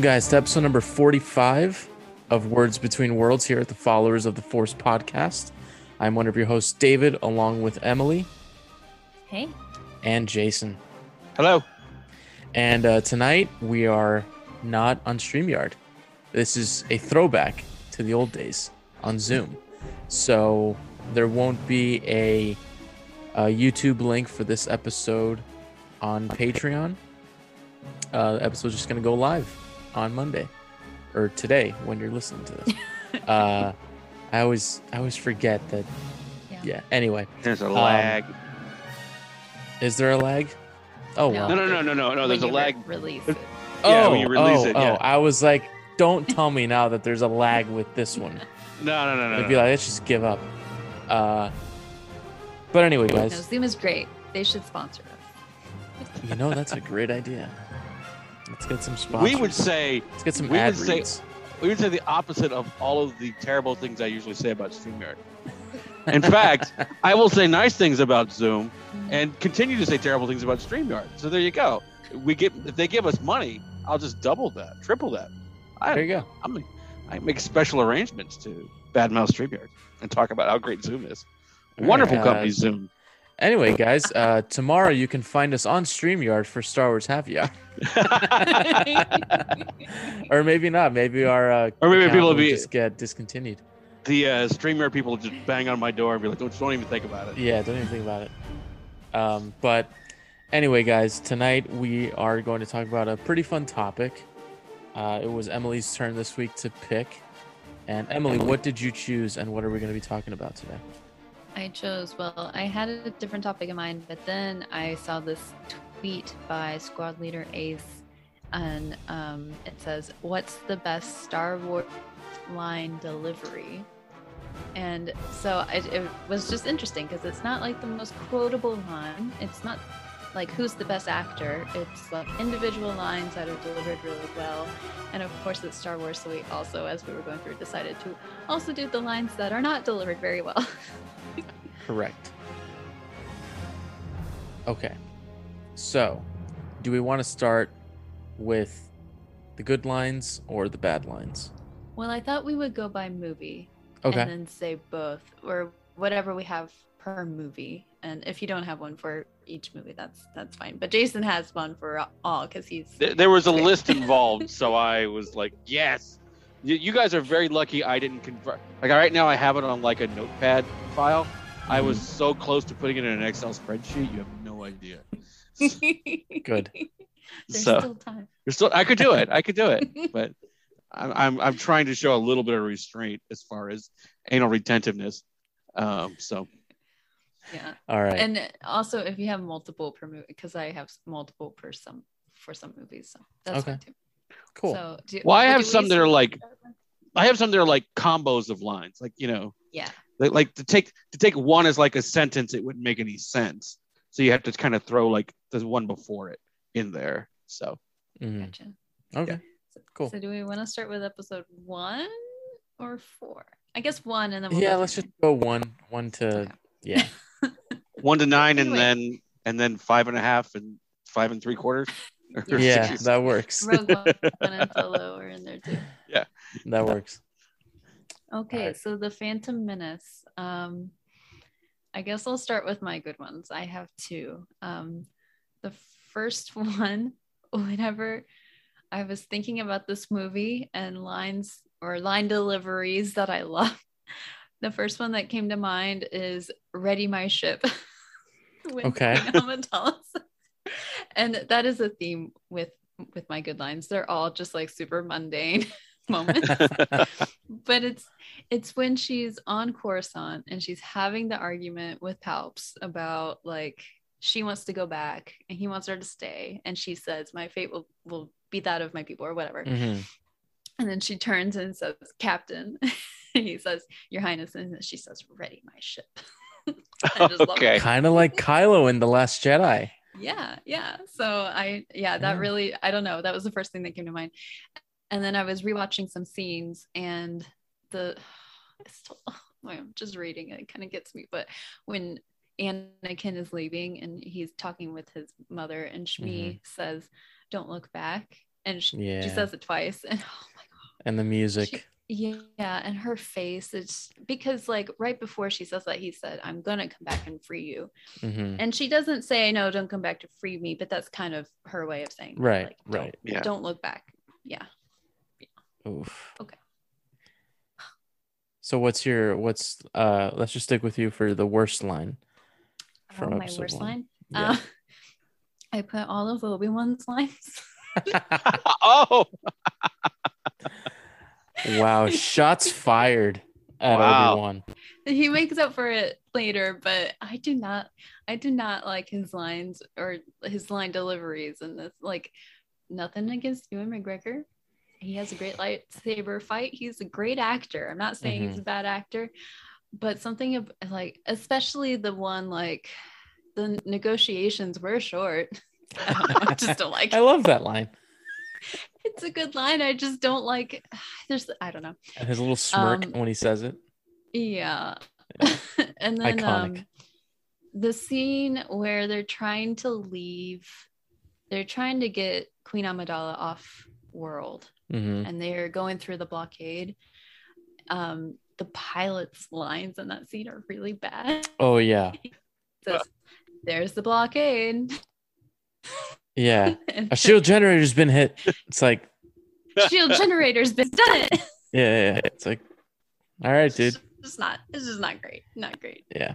Welcome, guys, to episode number 45 of Words Between Worlds here at the Followers of the Force podcast. I'm one of your hosts, David, along with Emily Hey. and Jason. Hello. And uh, tonight we are not on StreamYard. This is a throwback to the old days on Zoom. So there won't be a, a YouTube link for this episode on Patreon. Uh, the episode's just going to go live on Monday or today when you're listening to this. uh, I always I always forget that. Yeah. Yeah. Anyway, There's a Um, lag. is there a lag? Oh No. well. no, no, no, no, no, no. There's a lag. Release it. Yeah, oh, when you release oh, it, yeah. Oh, I was like, don't tell me now that there's a lag with this one. No, no, no, no. I'd no. be like, let's just give up. Uh, but anyway, No, guys, Zoom is great. They should sponsor us. you know that's a great idea. Let's get some sponsors. we would say let's get some we ad would say- we would say the opposite of all of the terrible things I usually say about StreamYard. In fact, I will say nice things about Zoom and continue to say terrible things about StreamYard. So there you go. We get if they give us money, I'll just double that, triple that. there I you go. I'm, I make special arrangements to badmouth StreamYard and talk about how great Zoom is. Wonderful right, company, uh, Zoom. Anyway, guys, uh, tomorrow you can find us on StreamYard for Star Wars Happy Hour. or maybe not. Maybe our uh, Or maybe people will be- just get discontinued. the uh, StreamYard people just bang on my door and be like, "Don't, don't even think about it." Yeah, don't even think about it. Um, but anyway, guys, tonight we are going to talk about a pretty fun topic. Uh, it was Emily's turn this week to pick. And Emily, what did you choose, and what are we going to be talking about today? I chose, well, I had a different topic in mind, but then I saw this tweet by squad leader Ace, and um, it says, What's the best Star Wars line delivery? And so it, it was just interesting because it's not like the most quotable line. It's not like who's the best actor. It's like individual lines that are delivered really well. And of course, it's Star Wars, so we also, as we were going through, decided to also do the lines that are not delivered very well. Correct. Okay. So, do we want to start with the good lines or the bad lines? Well, I thought we would go by movie Okay. and then say both or whatever we have per movie. And if you don't have one for each movie, that's that's fine. But Jason has one for all because he's There, there was a list involved, so I was like, "Yes." You, you guys are very lucky I didn't convert. Like right now, I have it on like a notepad file. I was so close to putting it in an Excel spreadsheet. You have no idea. Good. There's so still time. there's still, I could do it. I could do it, but I'm, I'm I'm trying to show a little bit of restraint as far as anal retentiveness. Um, so yeah. All right. And also, if you have multiple per movie, because I have multiple per some for some movies, so that's Okay. too. cool. So, do, Well, I have some that are like- I have some that are like combos of lines, like you know, yeah. like, like to take to take one as like a sentence it wouldn't make any sense so you have to kind of throw like the one before it in there so Mhm. Gotcha. Okay. So, Cool. So, do we want to start with episode one or four? I guess one, and then we'll Yeah, let's just go one, one to Okay. yeah. one to nine and then and then five and a half and five and three quarters Or Yeah, that works. there. Rogue One and Solo are in there too. Yeah. That works. Okay, Alright. so the Phantom Menace. Um, I guess I'll start with my good ones. I have two. Um, the first one, whenever I was thinking about this movie and lines or line deliveries that I love. The first one that came to mind is "Ready My Ship." with Okay. And that is a theme with with my good lines. They're all just like super mundane moments but it's it's when she's on Coruscant and she's having the argument with Palps about like she wants to go back and he wants her to stay and she says my fate will will be that of my people or whatever Mhm. and then she turns and says captain and he says your highness and she says ready my ship I just love Okay. Kind of like Kylo in The Last Jedi. yeah yeah so i yeah that Yeah. really i don't know that was the first thing that came to mind and then i was rewatching some scenes and the it's still, i'm just reading it, it kind of gets me but when anakin is leaving and he's talking with his mother and shmi mm-hmm. says don't look back and she, Yeah. she says it twice and oh my god And the music. Yeah and her face it's because like right before she says that he said i'm gonna come back and free you Mhm. and she doesn't say no don't come back to free me but that's kind of her way of saying that, Right, like, don't- right. Yeah. don't look back yeah yeah. Oof. Okay. So what's your what's uh let's just stick with you for the worst line. From oh, my episode worst one. line Yeah. uh, i put all of obi-wan's lines oh, wow, shots fired at Wow. Obi-Wan. he makes up for it later but i do not i do not like his lines or his line deliveries in this like nothing against ewan mcgregor he has a great lightsaber fight he's a great actor i'm not saying he's mm-hmm. a bad actor but something of like especially the one like the negotiations were short I, don't know, I just don't like I love that line. it's a good line i just don't like there's i don't know And his little smirk Um, when he says it. Yeah. Yeah. and then Iconic. um, the scene where they're trying to leave, they're trying to get Queen Amidala off world hmm and they're going through the blockade. Um, the pilot's lines in that scene are really bad. Oh yeah. Says, There's the blockade. Yeah. A shield generator's been hit. It's like, shield generator's been done it. yeah, yeah, yeah. It's like, all right, dude. It's just not, this is not great. Not great. Yeah.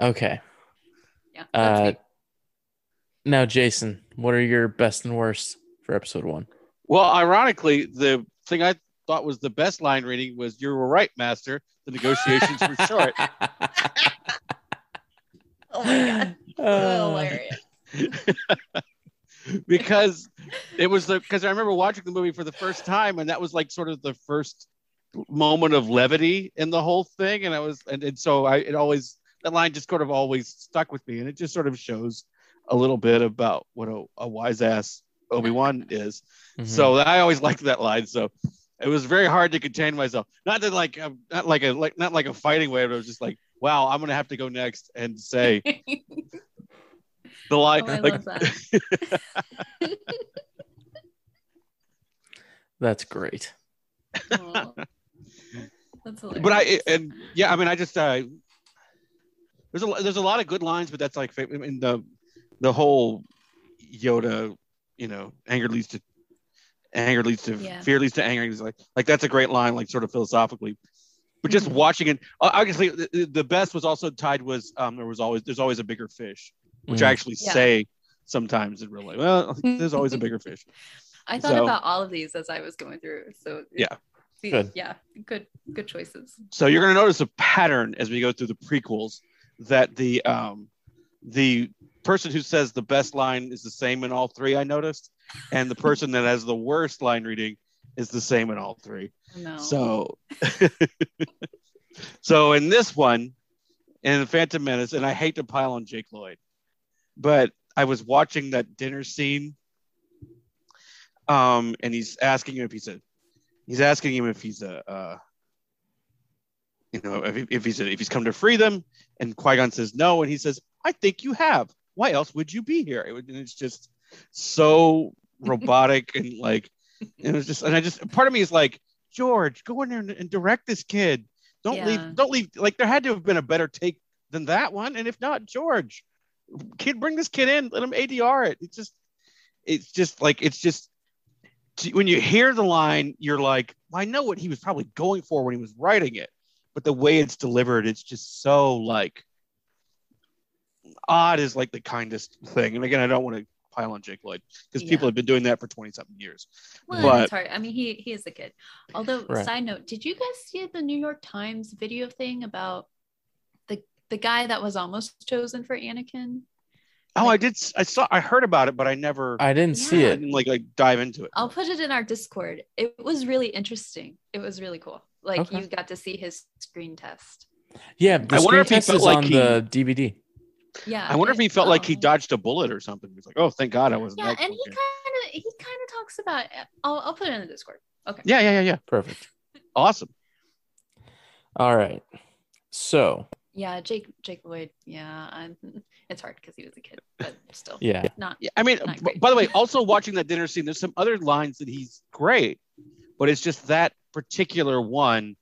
Okay. Yeah. Uh, me. now, Jason, what are your best and worst for episode one? well, ironically, the thing I thought was the best line reading was "You were right, Master." The negotiations were short. Oh my god. Uh, Hilarious. because it was the because I remember watching the movie for the first time, and that was like sort of the first moment of levity in the whole thing, and I was and, and so I it always that line just sort of always stuck with me, and it just sort of shows a little bit about what a, a wise ass Obi Wan is. mhm. So I always liked that line. So it was very hard to contain myself. Not that like um, not like a like not like a fighting way, but it was just like, wow, I'm gonna have to go next and say the line. Oh, like, that. that's great. Aw. That's but I and yeah, I mean, I just uh, there's a there's a lot of good lines, but that's like I mean the the whole Yoda, you know, anger leads to anger leads to Yeah. fear leads to anger. It's like like that's a great line, like sort of philosophically. But just Mhm. watching it, uh, obviously, the, the best was also tied was um, there was always there's always a bigger fish, which Mm. I actually Yeah. say sometimes in real life. Well, there's always a bigger fish. I thought so- about all of these as I was going through. So Yeah. See- Good. Yeah, good good choices. So you're going to notice a pattern as we go through the prequels that the um, the person who says the best line is the same in all three. I noticed, and the person that has the worst line reading is the same in all three. No. So, so in this one, in the Phantom Menace, and I hate to pile on Jake Lloyd, but I was watching that dinner scene, um, and he's asking him if he's a, he's asking him if he's a, uh, you know, if, if he's a, if he's come to free them, and Qui Gon says no, and he says, "I think you have. Why else would you be here?" It, and it's just so robotic and like it was just, and I just part of me is like, George, go in there and, and direct this kid. Don't Yeah. leave, don't leave. Like there had to have been a better take than that one, and if not, George, kid, bring this kid in, let him ADR it. It's just, it's just like it's just when you hear the line, you're like, I know what he was probably going for when he was writing it, but the way it's delivered, it's just so like odd is like the kindest thing. And again, I don't want to pile on Jake Lloyd because Yeah. people have been doing that for 20 something years. Well, But- it's hard. I mean, he he is a kid. Although, Right. side note, did you guys see the New York Times video thing about the the guy that was almost chosen for Anakin? Oh, Like- I did. I saw. I heard about it, but I never. I I didn't see Yeah. it. didn't like like dive into it. I'll put it in our Discord. It was really interesting. It was really cool. Like Okay. you got to see his screen test. Yeah, the I wonder screen if he felt is like on he- the DVD. Yeah. I wonder if he felt like he um, dodged a bullet or something. He's like, "Oh, thank God, I wasn't." Yeah, that and he kind of he kind of talks about. I'll I'll put it in the Discord. Okay. yeah, yeah, yeah, yeah. Perfect. Awesome. All right. So Yeah, Jake Jake Lloyd. Yeah, I'm, it's hard because he was a kid, but still. yeah, Not. Yeah, I mean, Not b- by the way, also watching that dinner scene, there's some other lines that he's great, but it's just that particular one.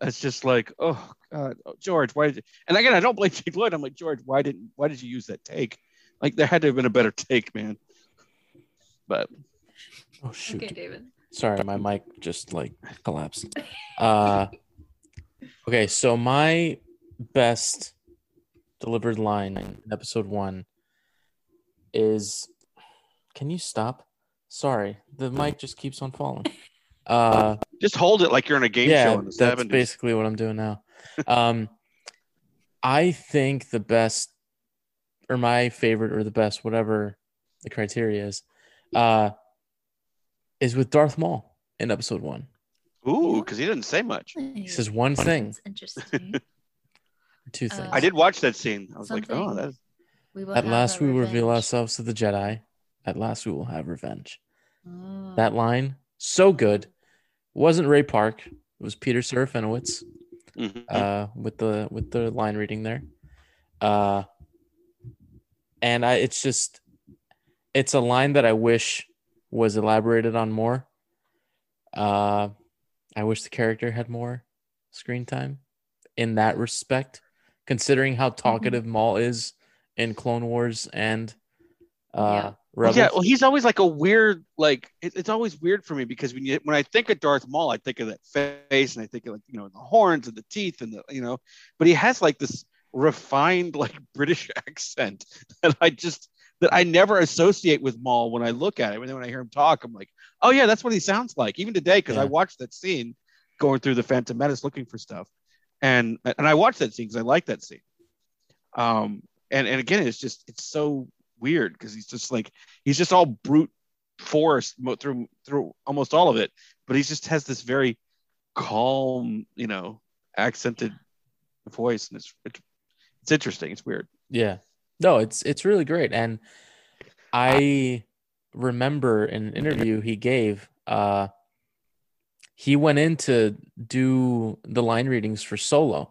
It's just like, oh God, oh, George, why did? You? And again, I don't blame Jake Lloyd. I'm like, George, why didn't? Why did you use that take? Like, there had to have been a better take, man. But oh shoot. Okay, David. Sorry, my mic just like collapsed. Uh okay, so my best delivered line in episode one is can you stop? Sorry, the mic just keeps on falling. Uh just hold it like you're in a game yeah, show in the that's 70s. basically what I'm doing now. Um, I think the best, or my favorite, or the best, whatever the criteria is, uh, is with Darth Maul in Episode One. Ooh, because he didn't say much. He says one thing, That's interesting. Two Uh, things. I did watch that scene. I was like, oh, that's We At last, our we reveal ourselves to the Jedi. At last, we will have revenge. Oh. That line, so good. Wasn't Ray Park. It was Peter Serafinowicz. mhm. uh, with the with the line reading there. Uh, and I, it's just, it's a line that I wish was elaborated on more. Uh, I wish the character had more screen time in that respect, considering how talkative Maul is in Clone Wars and uh, Yeah. Yeah, well, he's always like a weird, like it, it's always weird for me because when you when I think of Darth Maul, I think of that face and I think of like you know the horns and the teeth and the you know, but he has like this refined like British accent that I just that I never associate with Maul when I look at him and then when I hear him talk, I'm like, oh yeah, that's what he sounds like. Even today, because I watched that scene going through the Phantom Menace looking for stuff, and and I watched that scene because I like that scene. Um, and and again, it's just it's so weird because he's just like he's just all brute force through through almost all of it, but he just has this very calm, you know, accented voice, and it's it's, it's interesting. It's weird. Yeah. No, it's it's really great. And I remember in an interview he gave, uh he went in to do the line readings for solo.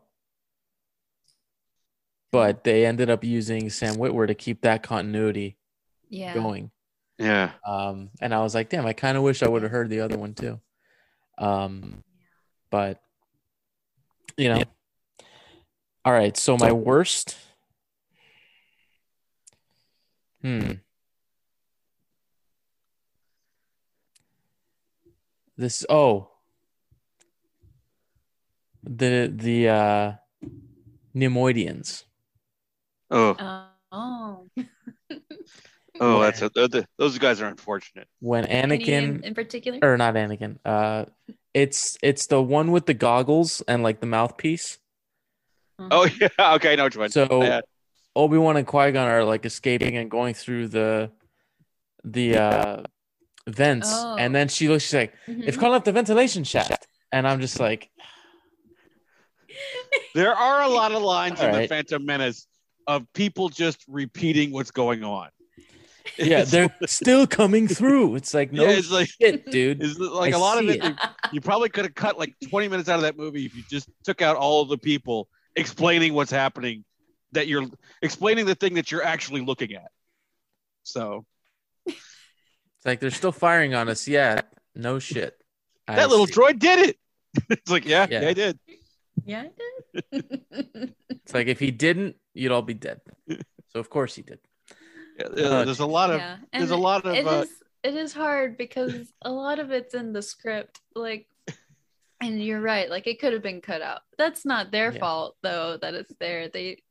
But they ended up using Sam Witwer to keep that continuity yeah. going. Yeah. Um, and I was like, damn, I kind of wish I would have heard the other one too. Um, but you know, all right. So my worst. Hmm. This oh. The the uh Neimoidians. Oh, Uh, oh. oh, that's a, the, those guys are unfortunate. When Any in, Anakin in particular? or not Anakin. Uh, it's it's the one with the goggles and like the mouthpiece. Mhm. Oh yeah. Okay, I know which one. So Yeah. Obi Wan and Qui Gon are like escaping and going through the the uh vents, Oh. and then she looks. She's like, Mhm. "They've called up the ventilation shaft," and I'm just like, There are a lot of lines in All the. Phantom Menace of people just repeating what's going on. "Yeah, they're still coming through." It's like, no Yeah, it's like- shit, dude. Is like I a lot of see it, you probably could have cut like 20 minutes out of that movie if you just took out all of the people explaining what's happening that you're explaining the thing that you're actually looking at. So It's like they're still firing on us. Yeah, no shit. I that little see. droid did it. it's like, yeah, Yeah. I did. Yeah, I did. It's like if he didn't, you'd all be dead. So of course he did. Yeah, yeah, there's a lot of yeah. there's a lot of it uh, is it is hard because a lot of it's in the script like and you're right like it could have been cut out that's not their Yeah. fault though that it's there they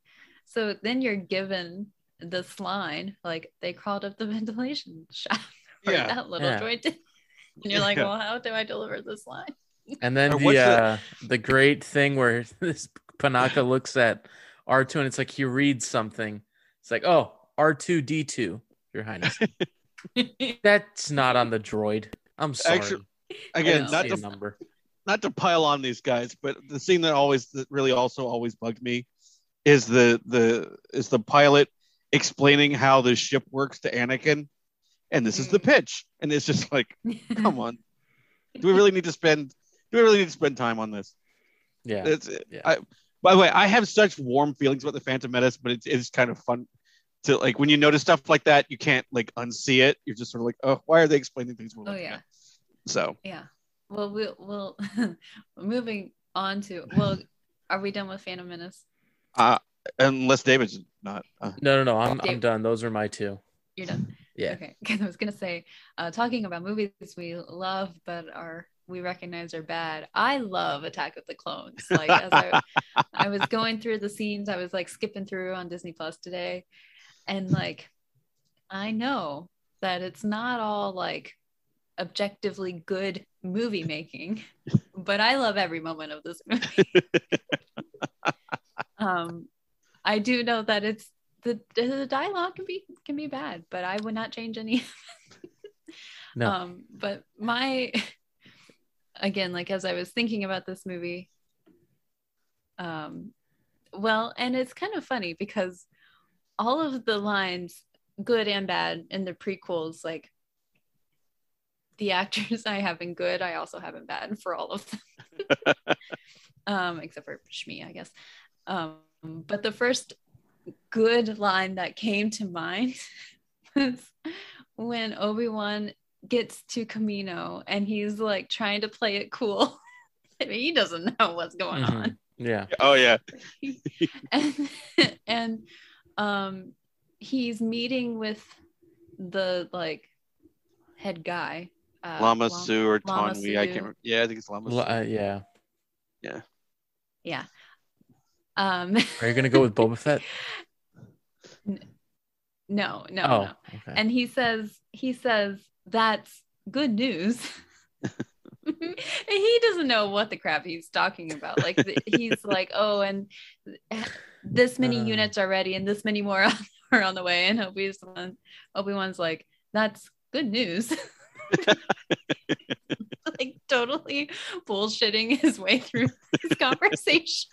so then you're given this line like they crawled up the ventilation shaft or Yeah. that little Yeah. joint and you're like Yeah. well how do i deliver this line And then the what's the- uh, the great thing where this Panaka looks at R2 and it's like he reads something. It's like, oh, R2D2, Your Highness. That's not on the droid. I'm sorry. Actually, again didn't not to a number. not to pile on these guys, but the scene that always that really also always bugged me is the the is the pilot explaining how the ship works to Anakin, and this is the Mm. pitch, and it's just like, come on, do we really need to spend do we really need to spend time on this? Yeah. It's Yeah. I by the way, I have such warm feelings about the Phantom Menace, but it's it's kind of fun to like when you notice stuff like that, you can't like unsee it. You're just sort of like, oh, why are they explaining things? we're oh yeah at? So yeah well we'll, we'll moving on to well are we done with phantom menace uh unless David's not. Uh, No, no, no. I'm I'm done. Those are my two. you're done Yeah. Okay, because I was gonna say, uh, talking about movies we love but are we recognize are bad. I love Attack of the Clones. Like as I, I was going through the scenes, I was like skipping through on Disney Plus today, and like I know that it's not all like objectively good movie making, but I love every moment of this movie. um, I do know that it's the the dialogue can be can be bad, but I would not change any. No. Um, but my again, like as I was thinking about this movie, um, well, and it's kind of funny because all of the lines, good and bad, in the prequels, like the actors I have in good, I also have in bad for all of them. um, except for Shmi, I guess. Um, but the first good line that came to mind was when Obi-Wan gets to Camino and he's like trying to play it cool. I mean, he doesn't know what's going Mhm. on. Yeah. oh yeah, and and um he's meeting with the like head guy uh, Lama Lam- Su or Lama Tonwi. I can't remember. Yeah, I think it's Lama Su. L- uh, yeah. yeah um Are you gonna go with Boba Fett? no no oh, no okay. and he says he says that's good news. He doesn't know what the crap he's talking about. Like he's like oh and this many Uh. units are ready and this many more are on the way. And obi-wan obi-wan's like that's good news. Like totally bullshitting his way through this conversation.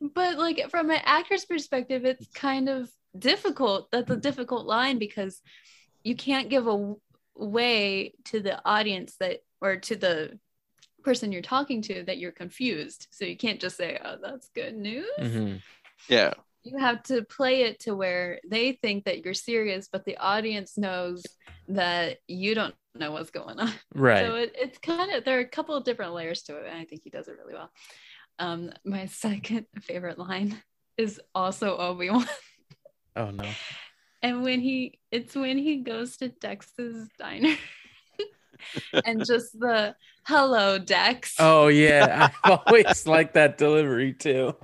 But like from an actor's perspective it's kind of difficult. That's a difficult line because you can't give a way to the audience that or to the person you're talking to that you're confused so you can't just say oh that's good news Mhm. Yeah, you have to play it to where they think that you're serious but the audience knows that you don't know what's going on Right. so it, it's kind of there are a couple of different layers to it and i think he does it really well um my second favorite line is also obi-wan oh no. And when he it's when he goes to dex's diner and just the hello dex Oh yeah. I've always like that delivery too.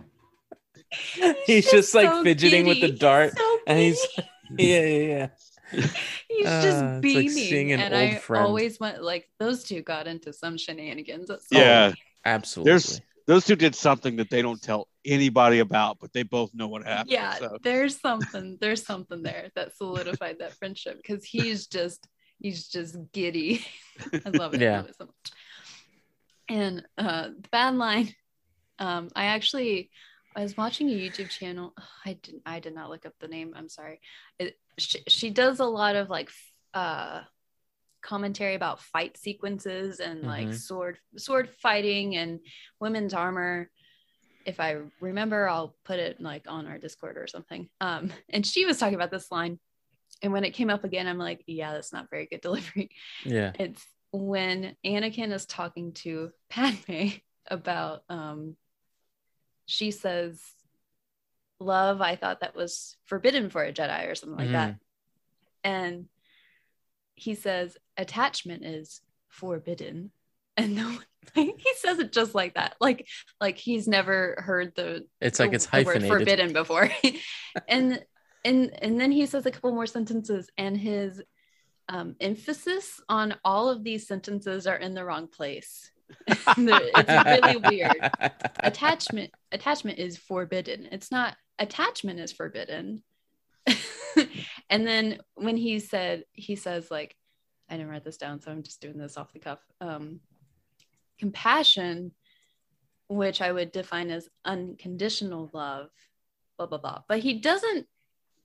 He's just, like, so fidgeting with the giddy. dart, so and he's. Yeah, yeah, yeah. he's Ah, just it's like beaming seeing an and old i friend. always went like those two got into some shenanigans at some Yeah. point. Absolutely. There's- those two did something that they don't tell anybody about, but they both know what happened. yeah so. there's something there's something there that solidified that friendship because he's just he's just giddy i love it Yeah. I love it so much and uh the bad line um i actually i was watching a youtube channel i didn't i did not look up the name i'm sorry it, she, she does a lot of like uh commentary about fight sequences and like Mhm. sword sword fighting and women's armor if I remember, I'll put it like on our Discord or something. Um, and she was talking about this line, and when it came up again, I'm like, yeah, that's not very good delivery. yeah. It's when Anakin is talking to Padme about, um, she says, love I thought that was forbidden for a Jedi or something like that. And he says attachment is forbidden. And no one, he says it just like that. Like like he's never heard the It's like the- it's the word hyphenated. forbidden before. and and and then he says a couple more sentences and his um, emphasis on all of these sentences are in the wrong place. It's really weird attachment attachment is forbidden it's not attachment is forbidden and then when he said he says like i didn't write this down so i'm just doing this off the cuff um compassion which i would define as unconditional love blah blah blah. But he doesn't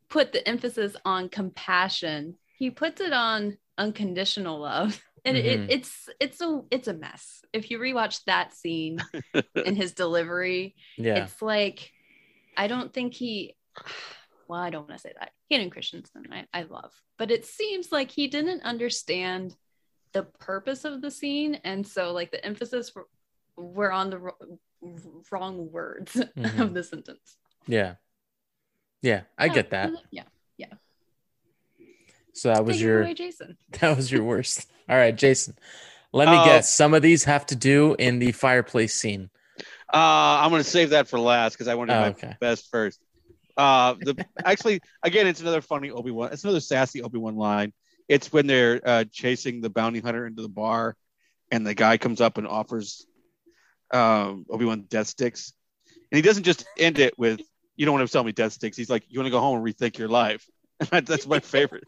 put the emphasis on compassion. He puts it on unconditional love. And Mhm. it, it's it's a it's a mess. If you rewatch that scene in his delivery Yeah. it's like i don't think he well i don't want to say that. Hayden christensen I, I love. But it seems like he didn't understand the purpose of the scene and so like the emphasis were, were on the wr- wrong words Mhm. of the sentence Yeah. Yeah, I Yeah, get that. yeah yeah So that was Take your away, jason that was your worst. All right, Jason. Let me Uh, guess. Some of these have to do in the fireplace scene. Uh, I'm gonna save that for last because I want to do Oh, my okay. best first. Uh, the actually again, it's another funny Obi Wan. It's another sassy Obi Wan line. It's when they're uh, chasing the bounty hunter into the bar, and the guy comes up and offers um, Obi Wan death sticks, and he doesn't just end it with "You don't want to sell me death sticks." He's like, "You want to go home and rethink your life." That's my favorite.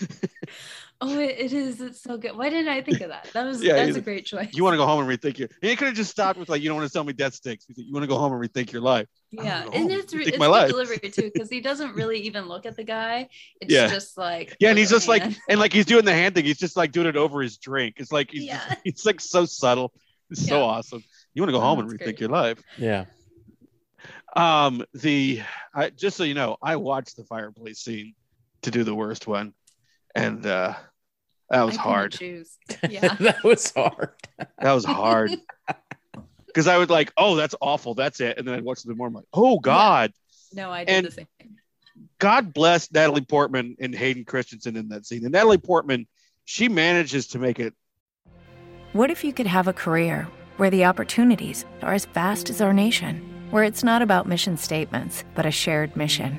oh it, it is it's so good why didn't i think of that that was Yeah, that's a great choice You want to go home and rethink your. And he could have just stopped with like, "You don't want to sell me death sticks." He's like, "You want to go home and rethink your life." Yeah, and it's, re- it's my good life. delivery too because he doesn't really even look at the guy. It's Yeah. just like Yeah, and he's little just like, and like he's doing the hand thing. He's just like doing it over his drink. It's like he's, Yeah. he's like so subtle. It's so awesome. You want to go Oh, home and rethink great. your life. Yeah. Um, the I, just so you know, I watched the fireplace scene to do the worst one, and uh, that was I hard. Choose. Yeah, that was hard. That was hard because I would like, oh, that's awful. That's it, and then I'd watch the more. I'm like, oh God, no, I did And- the same thing. God bless Natalie Portman and Hayden Christensen in that scene. And Natalie Portman, she manages to make it What if you could have a career where the opportunities are as vast as our nation, where it's not about mission statements, but a shared mission?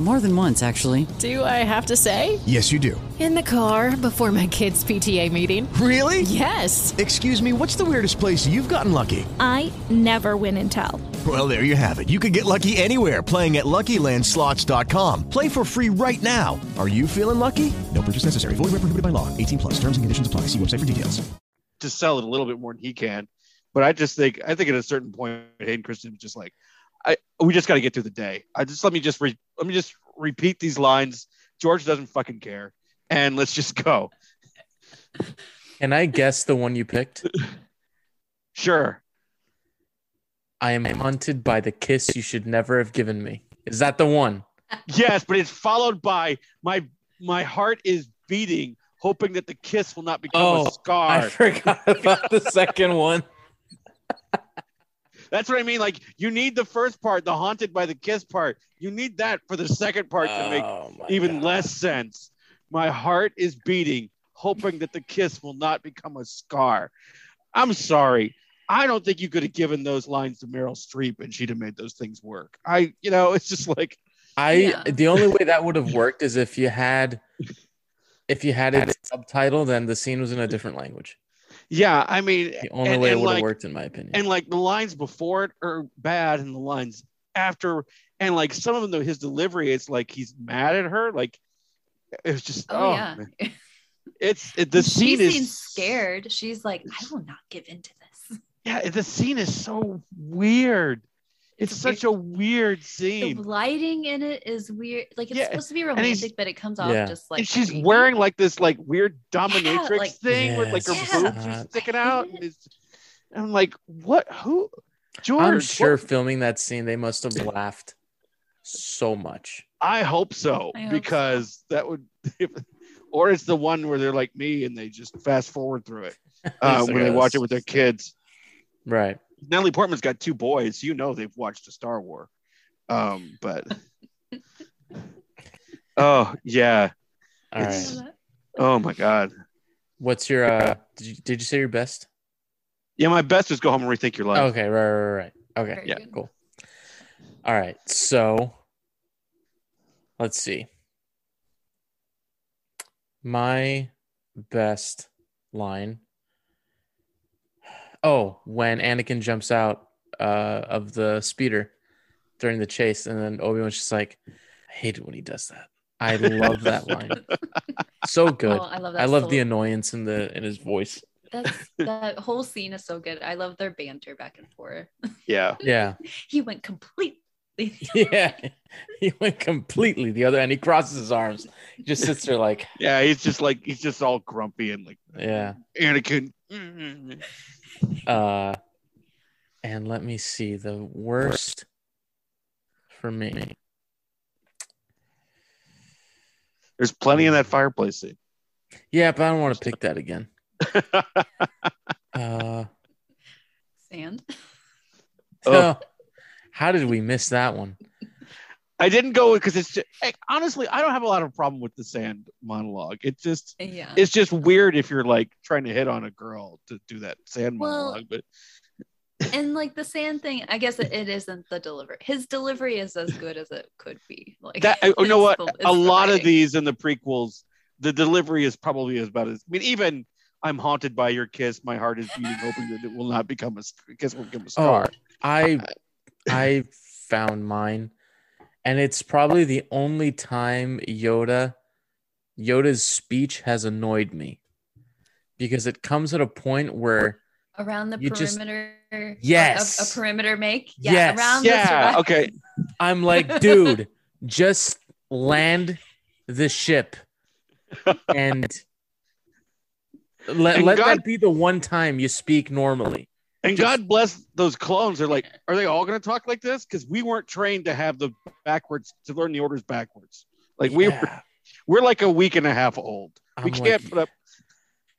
More than once, actually. Do I have to say? Yes, you do. In the car before my kids' PTA meeting. Really? Yes. Excuse me, what's the weirdest place you've gotten lucky? I never win and tell. Well, there you have it. You can get lucky anywhere playing at LuckyLandSlots.com. Play for free right now. Are you feeling lucky? No purchase necessary. Void where prohibited by law. 18 plus. Terms and conditions apply. See website for details. to sell it a little bit more than he can. But I just think I think at a certain point, Hayden Christensen was just like, I we just got to get through the day. I just let me just re, let me just repeat these lines. George doesn't fucking care, and let's just go. Can I guess the one you picked? Sure. I am haunted by the kiss you should never have given me. Is that the one? Yes, but it's followed by my my heart is beating, hoping that the kiss will not become Oh, a scar. I forgot about the second one. That's what I mean. Like you need the first part, the haunted by the kiss part. You need that for the second part to make Oh even God. less sense. My heart is beating, hoping that the kiss will not become a scar. I'm sorry. I don't think you could have given those lines to Meryl Streep and she'd have made those things work. I, you know, it's just like, I Yeah. the only way that would have worked is if you had if you had it subtitled and the scene was in a different language. Yeah, I mean, The only and- way it would have like- worked, in my opinion. and like the lines before it are bad and the lines after, and like some of them, though, his delivery, it's like he's mad at her. Like, it was just, Oh, oh, yeah. man. it's it, the she scene is scared. She's like, I will not give in to this. yeah the scene is so weird It's such a weird scene. The lighting in it is weird. Like it's Yeah, supposed to be and romantic, but it comes off Yeah. just like and she's creepy. wearing like this like weird dominatrix like- thing with like her Yes. boobs are sticking out. And it's, I'm like, what? Who? George? I'm what- sure filming that scene, they must have laughed so much. I hope so I hope because that would, or it's the one where they're like me and they just fast forward through it uh, when they watch it with their kids. Right. Natalie Portman's got two boys. You know they've watched a Star War. Um, but oh yeah, All It's- right. oh my god. What's your uh did you did you say your best? Yeah, my best is go home and rethink your life. Okay, right, right, right, right. Okay. Very yeah, good. cool. All right. So let's see. My best line. Oh, when Anakin jumps out uh, of the speeder during the chase, and then Obi Wan's just like, I hate it when he does that. I love that line. So good. Oh, I love that. I love the annoyance in the in his voice. That's that whole scene is so good. I love their banter back and forth. Yeah, Yeah. He went completely. Yeah. He went completely the other end. He crosses his arms. He just sits there like, yeah. He's just like he's just all grumpy and like yeah. Anakin. Uh and let me see the worst for me. There's plenty in that fireplace scene. Yeah, but I don't want to pick that again. Uh Sand. Oh. how did we miss that one? I didn't go because it's just, hey, eh, honestly, I don't have a lot of problem with the sand monologue. It's just Yeah. it's just weird if you're like trying to hit on a girl to do that sand Well, monologue. But and like the sand thing, I guess it, it isn't the delivery. His delivery is as good as it could be. Like that oh, you know what? the- A the lot of these in the prequels, the delivery is probably as bad as I mean, even I'm haunted by your kiss. My heart is beating, hoping that it will not become a kiss will become a Oh, scar. I I found mine, and it's probably the only time Yoda Yoda's speech has annoyed me because it comes at a point where around the you just- perimeter. a- Yes. A, a perimeter make. Yeah. Yes. Around yeah. surround- Okay. I'm like, dude, just land the ship and let, And let God- that be the one time you speak normally. And God bless those clones. They're like, are they all going to talk like this? Because we weren't trained to have the backwards to learn the orders backwards. Like we were, we're like a week and a half old. we I'm can't like- put up.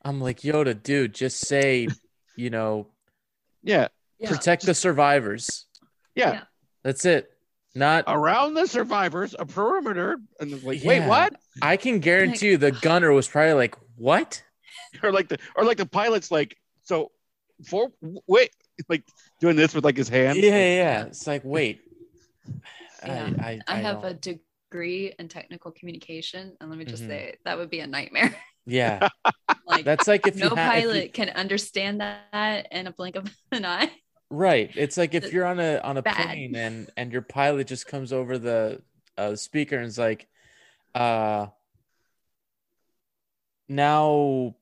I'm like, Yoda, dude, just say, you know, Yeah, Yeah. protect the survivors. yeah. Yeah. That's it. Not Around the survivors, a perimeter, and it's like, wait, what? I can guarantee you the gunner was probably like, what? Or like the, or like the pilot's like, so, for wait, like doing this with like his hand. Yeah, yeah, yeah. It's like, wait. Yeah. I, I, I have a don't- degree in technical communication, and let me just Mhm. say that would be a nightmare. yeah. like That's like if no you have pilot can understand that in a blink of an eye. right. It's like if you're on a on a bad. plane and and your pilot just comes over the uh, speaker and is like, uh, now,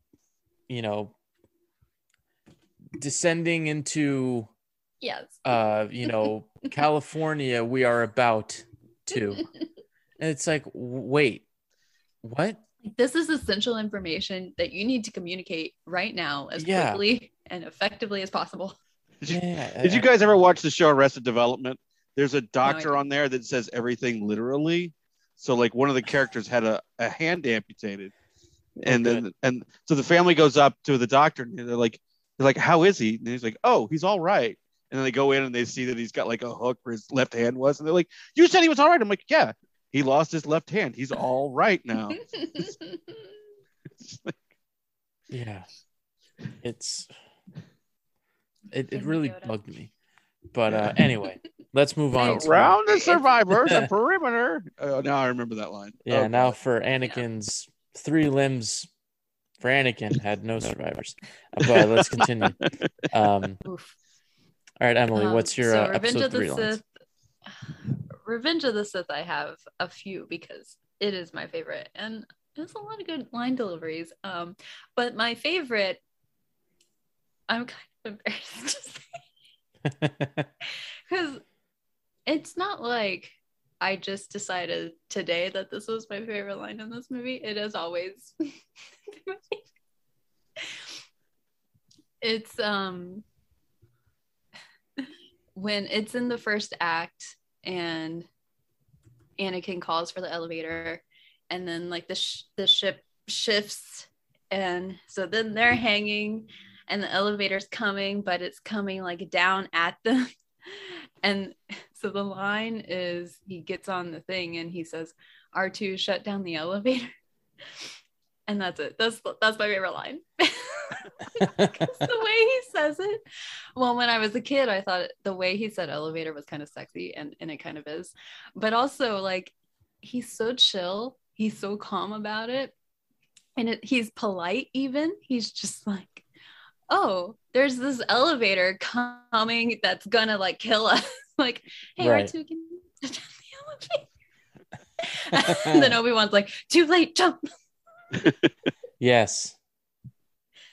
you know, descending into Yes. uh, you know, California, we are about to. And it's like, wait, what? This is essential information that you need to communicate right now as Yeah. quickly and effectively as possible. Did you, Yeah. did you guys ever watch the show Arrested Development? There's a doctor didn't. on there that says everything literally. So like one of the characters had a, a hand amputated. And Oh, then and so the family goes up to the doctor and they're like they're like, How is he? And he's like, Oh, he's all right. And then they go in and they see that he's got like a hook where his left hand was, and they're like, You said he was all right. I'm like, Yeah, he lost his left hand. He's all right now. It's like, Yeah. It's it, it really Yoda. bugged me. But uh anyway, let's move on. Around the survivors, a perimeter. Oh, now I remember that line. Yeah, Okay. now for Anakin's three limbs for Anakin had no survivors. But let's continue. Um all right, Emily, Um, what's your so uh, Revenge episode of the three lines? Sith? Revenge of the Sith, I have a few because it is my favorite, and there's a lot of good line deliveries. Um, but my favorite, I'm kind of embarrassed to say because it's not like I just decided today that this was my favorite line in this movie. It is always it's um when it's in the first act and Anakin calls for the elevator and then like the sh- the ship shifts and so then they're hanging and the elevator's coming but it's coming like down at them and so the line is he gets on the thing and he says R2 shut down the elevator. And that's it. That's that's my favorite line. The way he says it well when i was a kid i thought the way he said elevator was kind of sexy and, and it kind of is. But also like he's so chill he's so calm about it. And it, he's polite even. He's just like oh there's this elevator coming that's gonna like kill us like hey Right. r2 can you down the elevator and then obi-wan's like too late jump Yes.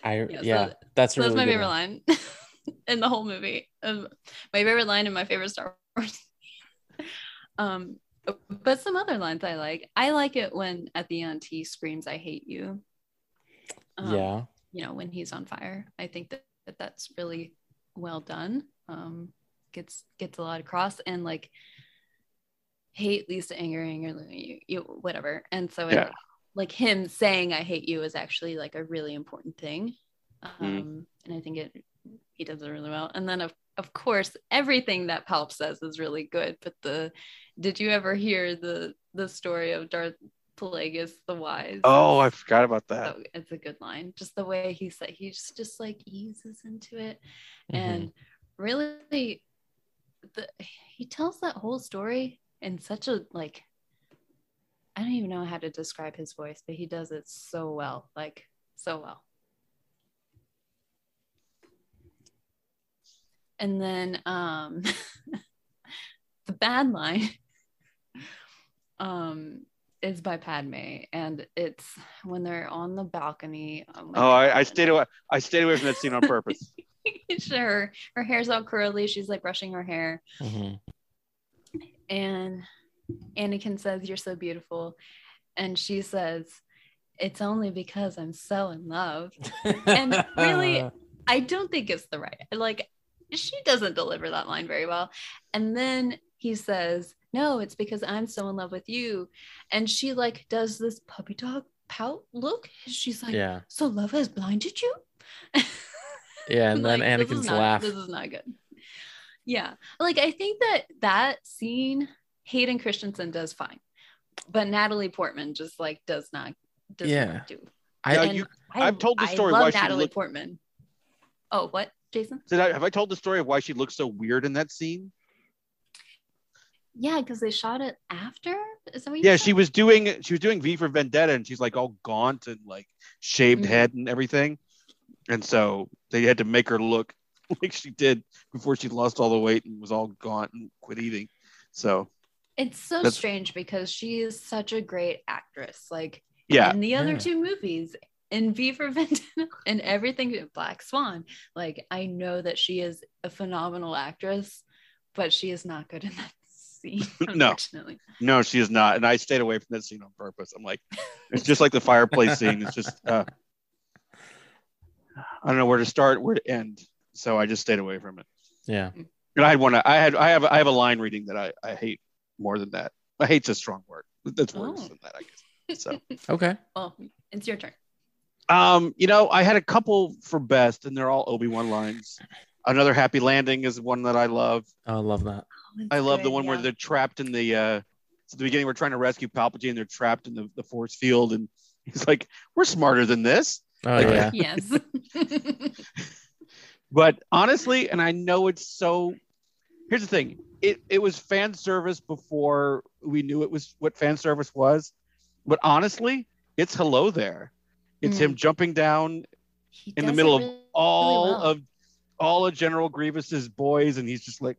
I Yeah, yeah, so- that's So that's my favorite one. line in the whole movie. Um, my favorite line in my favorite Star Wars. um, but some other lines I like. I like it when at the end he screams, "I hate you." Um, yeah. You know when he's on fire. I think that, that that's really well done. Um, gets gets a lot across and like hate leads to anger, anger you, you whatever. And so it, like him saying I hate you is actually like a really important thing. Um, Mhm. and I think it he does it really well. And then of of course everything that Palp says is really good. But the did you ever hear the the story of Darth The Wise? Oh, I forgot about that. So it's a good line. Just the way he said he's just like eases into it. Mm-hmm. And really the he tells that whole story in such a like I don't even know how to describe his voice, but he does it so well, like so well. And then um the bad line um is by Padme and it's when they're on the balcony. Oh, Oh, I, I stayed away. I stayed away from that scene on purpose. sure, her hair's all curly. She's like brushing her hair. Mhm. And Anakin says, You're so beautiful. And she says, It's only because I'm so in love. And really, I don't think it's the right. Like, she doesn't deliver that line very well. And then he says, No, it's because I'm so in love with you. And she like does this puppy dog pout look. She's like, Yeah. So love has blinded you? Yeah, and then Like, this is Anakin's not- laugh. This is not good. Yeah, like I think that that scene, Hayden Christensen does fine, but Natalie Portman just like does not does Yeah. not do. I- Now, And you- I- I've told the I story love why Natalie looked- Portman. Oh, what, Jason? Did I, have I told the story of why she looked so weird in that scene? Yeah, because they shot it after. Is that what you Yeah, said? she was doing she was doing V for Vendetta, and she's like all gaunt and like shaved Mhm. head and everything, and so they had to make her look like she did before she lost all the weight and was all gaunt and quit eating. So It's so That's- strange because she is such a great actress. Like yeah, in the other Yeah. two movies, in V for Vendetta and everything, Black Swan, like I know that she is a phenomenal actress, but she is not good in that scene, No. unfortunately. no, she is not, and I stayed away from that scene on purpose. I'm like, it's just like the fireplace scene. It's just uh, I don't know where to start, where to end, so I just stayed away from it. yeah. And I had one. I had. I have. I have a line reading that I, I hate more than that. I hate's a strong word. That's worse Oh. than that, I guess. So, Okay. Well, it's your turn. um, you know, I had a couple for best, and they're all Obi Wan lines. Another happy landing is one that I love. Oh, I love that. I love the one where they're trapped in the. uh At the beginning, we're trying to rescue Palpatine. They're trapped in the, the force field, and he's like, "We're smarter than this." Oh Like, yeah. Yes. But honestly, and I know it's so. Here's the thing: it it was fan service before we knew it was what fan service was. But honestly, it's hello there. It's him jumping down He in the middle it of really all well. of all of General Grievous's boys, and he's just like,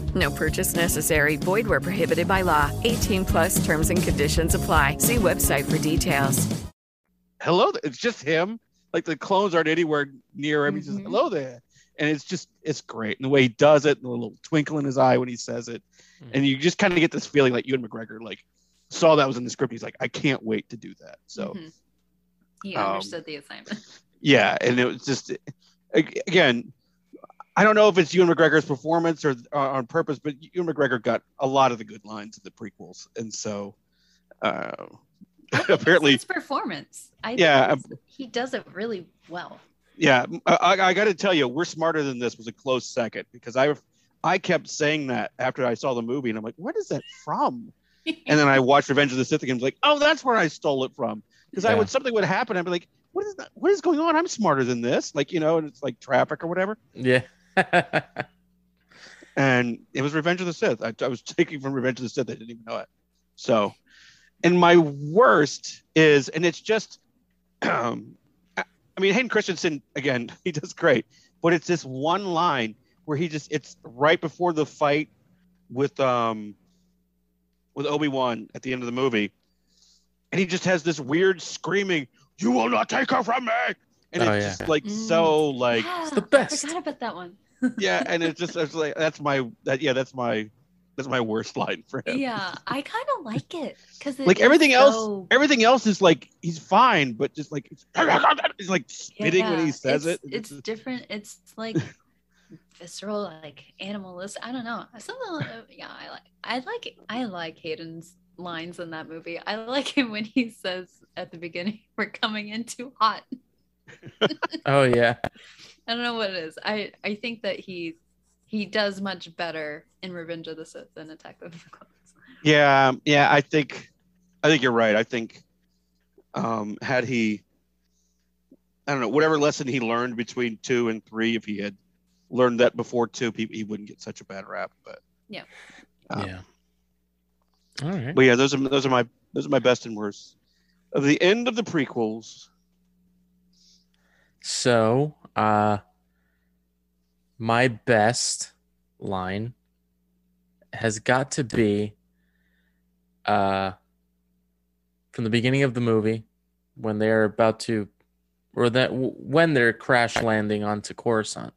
No purchase necessary. Void where prohibited by law. 18 plus terms and conditions apply. See website for details. Hello, it's just him. Like the clones aren't anywhere near him. He's just hello there, and it's just it's great. And the way he does it, and the little twinkle in his eye when he says it, and you just kind of get this feeling like Ewan McGregor like saw that was in the script. He's like, I can't wait to do that. So Mhm. He Um, understood the assignment. yeah, and it was just again, I don't know if it's Ewan McGregor's performance or uh, on purpose, but Ewan McGregor got a lot of the good lines in the prequels, and so uh, apparently, His performance. I Yeah, think he does it really well. yeah, I, I- I got to tell you, we're smarter than this was a close second because I I kept saying that after I saw the movie, and I'm like, what is that from? and then I watched Revenge of the Sith and I was like, oh, that's where I stole it from. Because I would something would happen, I'd be like, what is that? What is going on? I'm smarter than this. Like you know, and it's like traffic or whatever. Yeah. And it was Revenge of the Sith. I, I was taking from Revenge of the Sith. I didn't even know it. So, and my worst is, and it's just, um, I, I mean, Hayden Christensen again, he does great, but it's this one line where he just, it's right before the fight with um with Obi Wan at the end of the movie, and he just has this weird screaming, "You will not take her from me!" And Oh, it's yeah. just like mm. so like Yeah, the best. I forgot about that one. yeah, and it's just it's like that's my that yeah that's my that's my worst line for him. Yeah, I kind of like it because Like everything else, everything else is like he's fine, but just like he's like spitting when he says it's, it. It's different. It's like visceral, like animalistic. I don't know. Something. Like, yeah, I like. I like. I like Hayden's lines in that movie. I like him when he says at the beginning, "We're coming in too hot." Oh yeah. I don't know what it is. I I think that he he does much better in Revenge of the Sith than Attack of the Clones. Yeah, um, yeah, I think I think you're right. I think um had he I don't know, whatever lesson he learned between two and three, if he had learned that before two, he, he wouldn't get such a bad rap. But Yeah. um, yeah. All right. But yeah, those are those are my those are my best and worst. Of the end of the prequels, So, uh, my best line has got to be uh, from the beginning of the movie when they're about to, or that when they're crash landing onto Coruscant,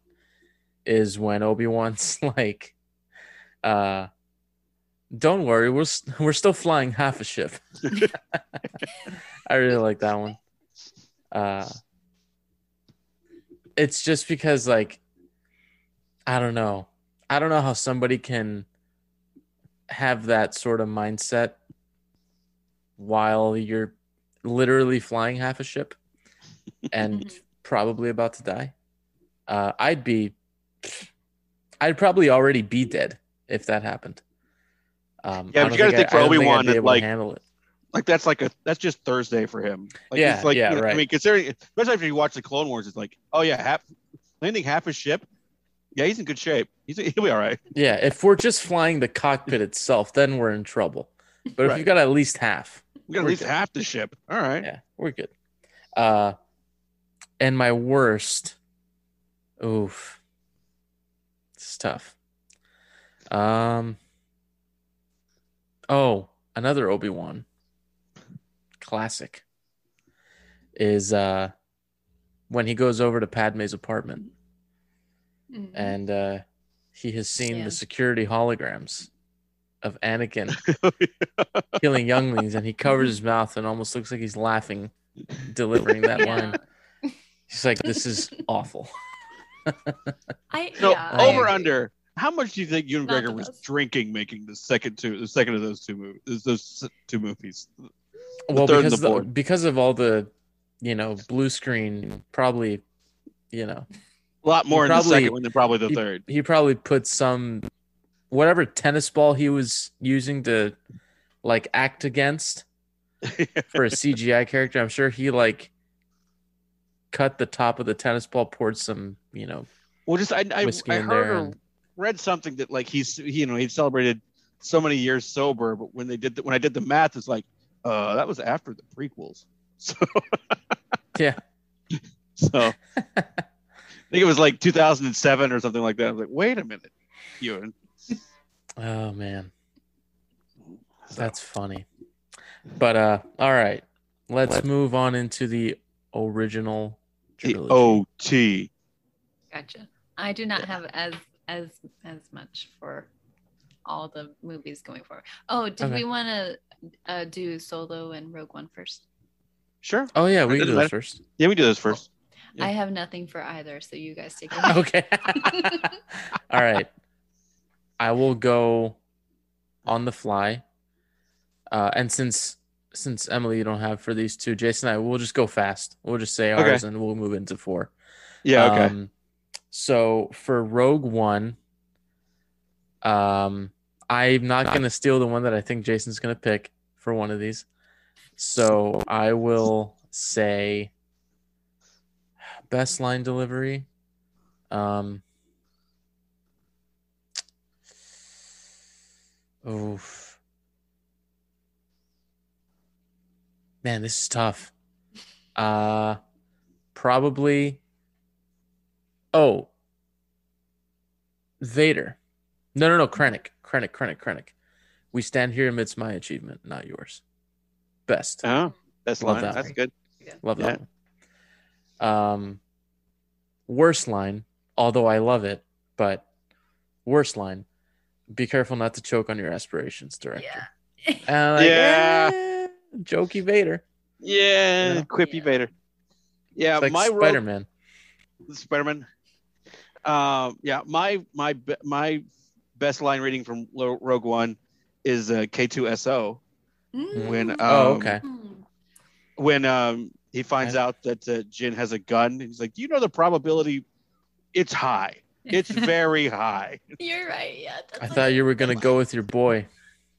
is when Obi Wan's like, uh, "Don't worry, we're we're still flying half a ship." I really like that one. Uh, it's just because like I don't know. I don't know how somebody can have that sort of mindset while you're literally flying half a ship and probably about to die. Uh, I'd be, I'd probably already be dead if that happened. Um, Yeah, I but you gotta I- think for I don't I'd Obi-Wan be that, able to like, handle it. Like that's like a that's just Thursday for him. Like, Yeah, it's like, yeah, you know, I mean, considering especially after you watch the Clone Wars, it's like, oh yeah, half landing half a ship. Yeah, he's in good shape. He's he'll be all right. Yeah, if we're just flying the cockpit itself, then we're in trouble. But if Right. you got at least half, We got at least good. half the ship. All right. Yeah, we're good. Uh, and my worst, oof, it's tough. Um, oh, another Obi Wan classic is uh when he goes over to Padme's apartment and uh he has seen Yeah. the security holograms of Anakin killing younglings, and he covers his mouth and almost looks like he's laughing, delivering that Yeah. line. He's like, "This is awful." I So yeah, over agree. under. How much do you think Ewan Not McGregor was drinking making the second two, the second of those two movies, those two movies? The well, third because the the- because of all the, you know, blue screen, probably, you know, A lot more in the probably- second one than probably the he, third. He probably put some, whatever tennis ball he was using to, like, act against for a CGI character. I'm sure he like cut the top of the tennis ball, poured some, you know, Well, just I I, whiskey I heard or and- read something that like he's he, you know he celebrated so many years sober, but when they did the, when I did the math, it's like uh that was after the prequels. So yeah. so I think it was like 2007 or something like that. I was like, wait a minute, Ewan. Oh man. That's funny. But uh all right. Let's move on into the original trilogy. The. OT. Gotcha. I do not have as as as much for all the movies going forward. Oh, did Okay. we want to uh, do Solo and Rogue One first? Sure. Oh yeah, we can do this first. Yeah, we do this first. Yeah. I have nothing for either, so you guys take it. okay. all right. I will go on the fly. Uh and since since Emily you don't have for these two, Jason and I will just go fast. We'll just say Okay. ours and we'll move into four. Yeah. Okay. Um, so for Rogue One, um, I'm not gonna steal the one that I think Jason's gonna pick for one of these. So I will say best line delivery. Um, oof. Man, this is tough. Uh, probably. Oh, Vader. No, no, no. Krennic. Krennic. Krennic. Krennic. We stand here amidst my achievement, not yours. Best. Oh, that's Love line. that That's one. good. Love Yeah. that one. Um, worst line, although I love it, but worst line. Be careful not to choke on your aspirations, director. Yeah. And like, Yeah. eh, jokey Vader. Yeah, Yeah. quippy Vader. Yeah, It's like my Spider Man. Spider-Man. Um, yeah, my my my best line reading from Rogue One is uh, K2SO when um, Oh, okay. when um he finds out that uh, Jyn has a gun he's like, "Do you know the probability? It's high. It's very high." You're right. Yeah. I thought you were gonna go with your boy.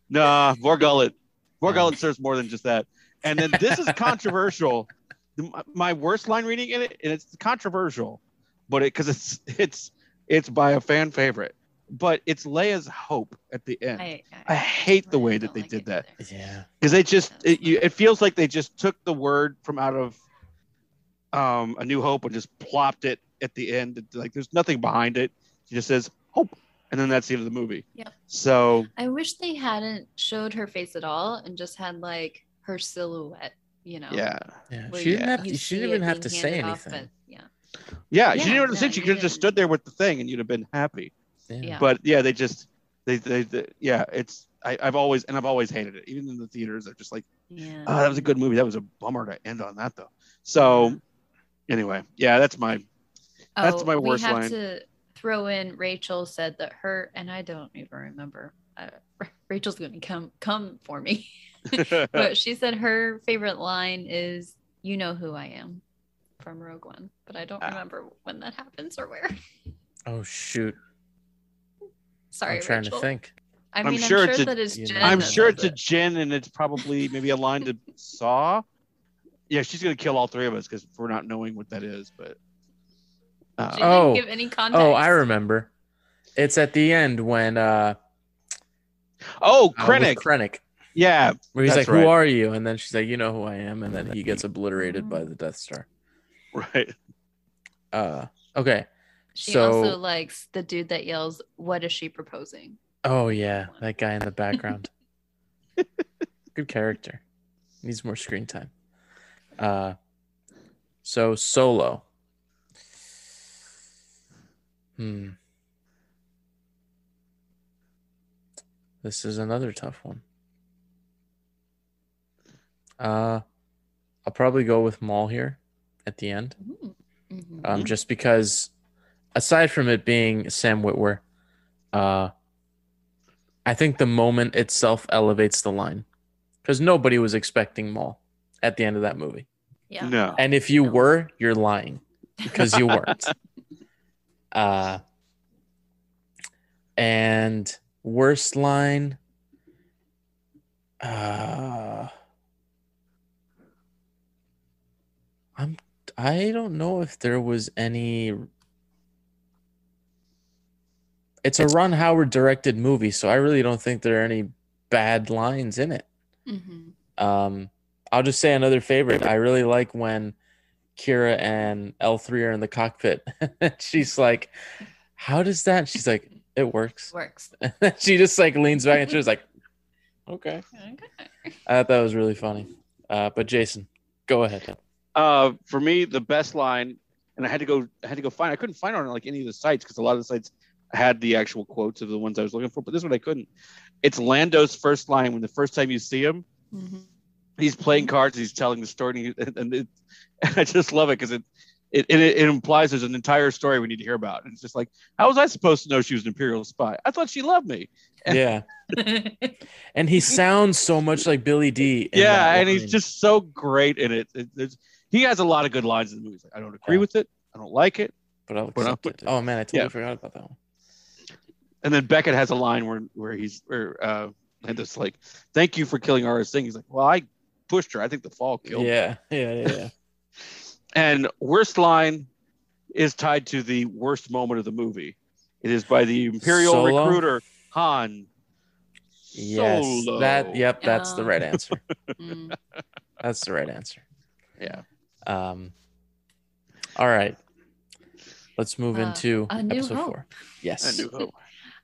Nah, Bor Gullet. Vorgullet serves more than just that. And then this is controversial. My worst line reading in it, and it's controversial, but it because it's it's it's by a fan favorite, but it's Leia's hope at the end. I, I, I, hate the really way that they like did that either. Yeah. because they just it, you, it feels like they just took the word from out of um a new hope and just plopped it at the end like there's nothing behind it She just says hope and then that's the end of the movie Yep. so I wish they hadn't showed her face at all and just had like her silhouette. You know. yeah Yeah. She didn't have to, she didn't even have to say handed off, anything. but yeah. yeah, Yeah, she didn't have to no, sit she could have just stood there with the thing and you'd have been happy Yeah. Yeah. but yeah they just they, they, they yeah it's I, i've always and i've always hated it even in the theaters they're just like Yeah. oh that was a good movie that was a bummer to end on that though so anyway yeah that's my that's Oh, my worst we have line. to throw in Rachel said that her and I don't even remember. Uh, Rachel's going to come come for me. but she said her favorite line is "You know who I am" from Rogue One, but I don't Ah. remember when that happens or where. Oh shoot. Sorry, I'm trying Rachel. to think. I I'm sure I'm it's sure a- that it's you know. Jyn. I'm sure says it's a. Jyn, and it's probably maybe a line to Saw. Yeah, she's gonna kill all three of us because we're not knowing what that is. But uh, Oh. give any context. Oh, I remember. It's at the end when uh, oh, uh, with Krennic, Krennic, yeah, where he's That's like, right. "Who are you?" And then she's like, "You know who I am," and then he gets obliterated by the Death Star. right. Uh, okay. She so, also likes the dude that yells, "What is she proposing?" oh yeah, that guy in the background. Good character. Needs more screen time. Uh, so solo. Hmm. This is another tough one. Uh, I'll probably go with Maul here at the end. Mm-hmm. Um, just because, aside from it being Sam Witwer, uh, I think the moment itself elevates the line because nobody was expecting Maul at the end of that movie. Yeah. No. And if you were, you're lying because you weren't. uh, and worst line. Uh, I'm. I don't know if there was any. It's a Ron Howard directed movie, so I really don't think there are any bad lines in it. Mm-hmm. Um, I'll just say another favorite. I really like when Qi'ra and L three are in the cockpit. She's like, "How does that?" She's like, "It works." Works. she just like leans back and she's like, "Okay." I thought that was really funny. Uh, but Jason, go ahead. Uh, for me, the best line, and I had to go, I had to go find. I couldn't find it on like any of the sites because a lot of the sites had the actual quotes of the ones I was looking for, but this one I couldn't. It's Lando's first line when the first time you see him, Mm-hmm. he's playing cards, he's telling the story, and, and, it, and I just love it because it, it, it it implies there's an entire story we need to hear about. And it's just like, how was I supposed to know she was an imperial spy? I thought she loved me. Yeah. and he sounds so much like Billy Dee yeah, and he's just so great in it. It- it's- he has a lot of good lines in the movie. Like, I don't agree Yeah. with it. I don't like it. But I'll but I'll accept put it. Oh man, I totally Yeah. forgot about that one. And then Beckett has a line where where he's where uh and it's like, thank you for killing Aurra Sing. He's like, well, I pushed her. I think the fall killed. her." Yeah, yeah, yeah, yeah. And worst line is tied to the worst moment of the movie. It is by the Imperial Solo? recruiter Han. yes, Solo. that. Yep, that's the right answer. Mm. That's the right answer. Yeah. Um. All right. Let's move Uh, into episode Hope. four. Yes. I knew hope.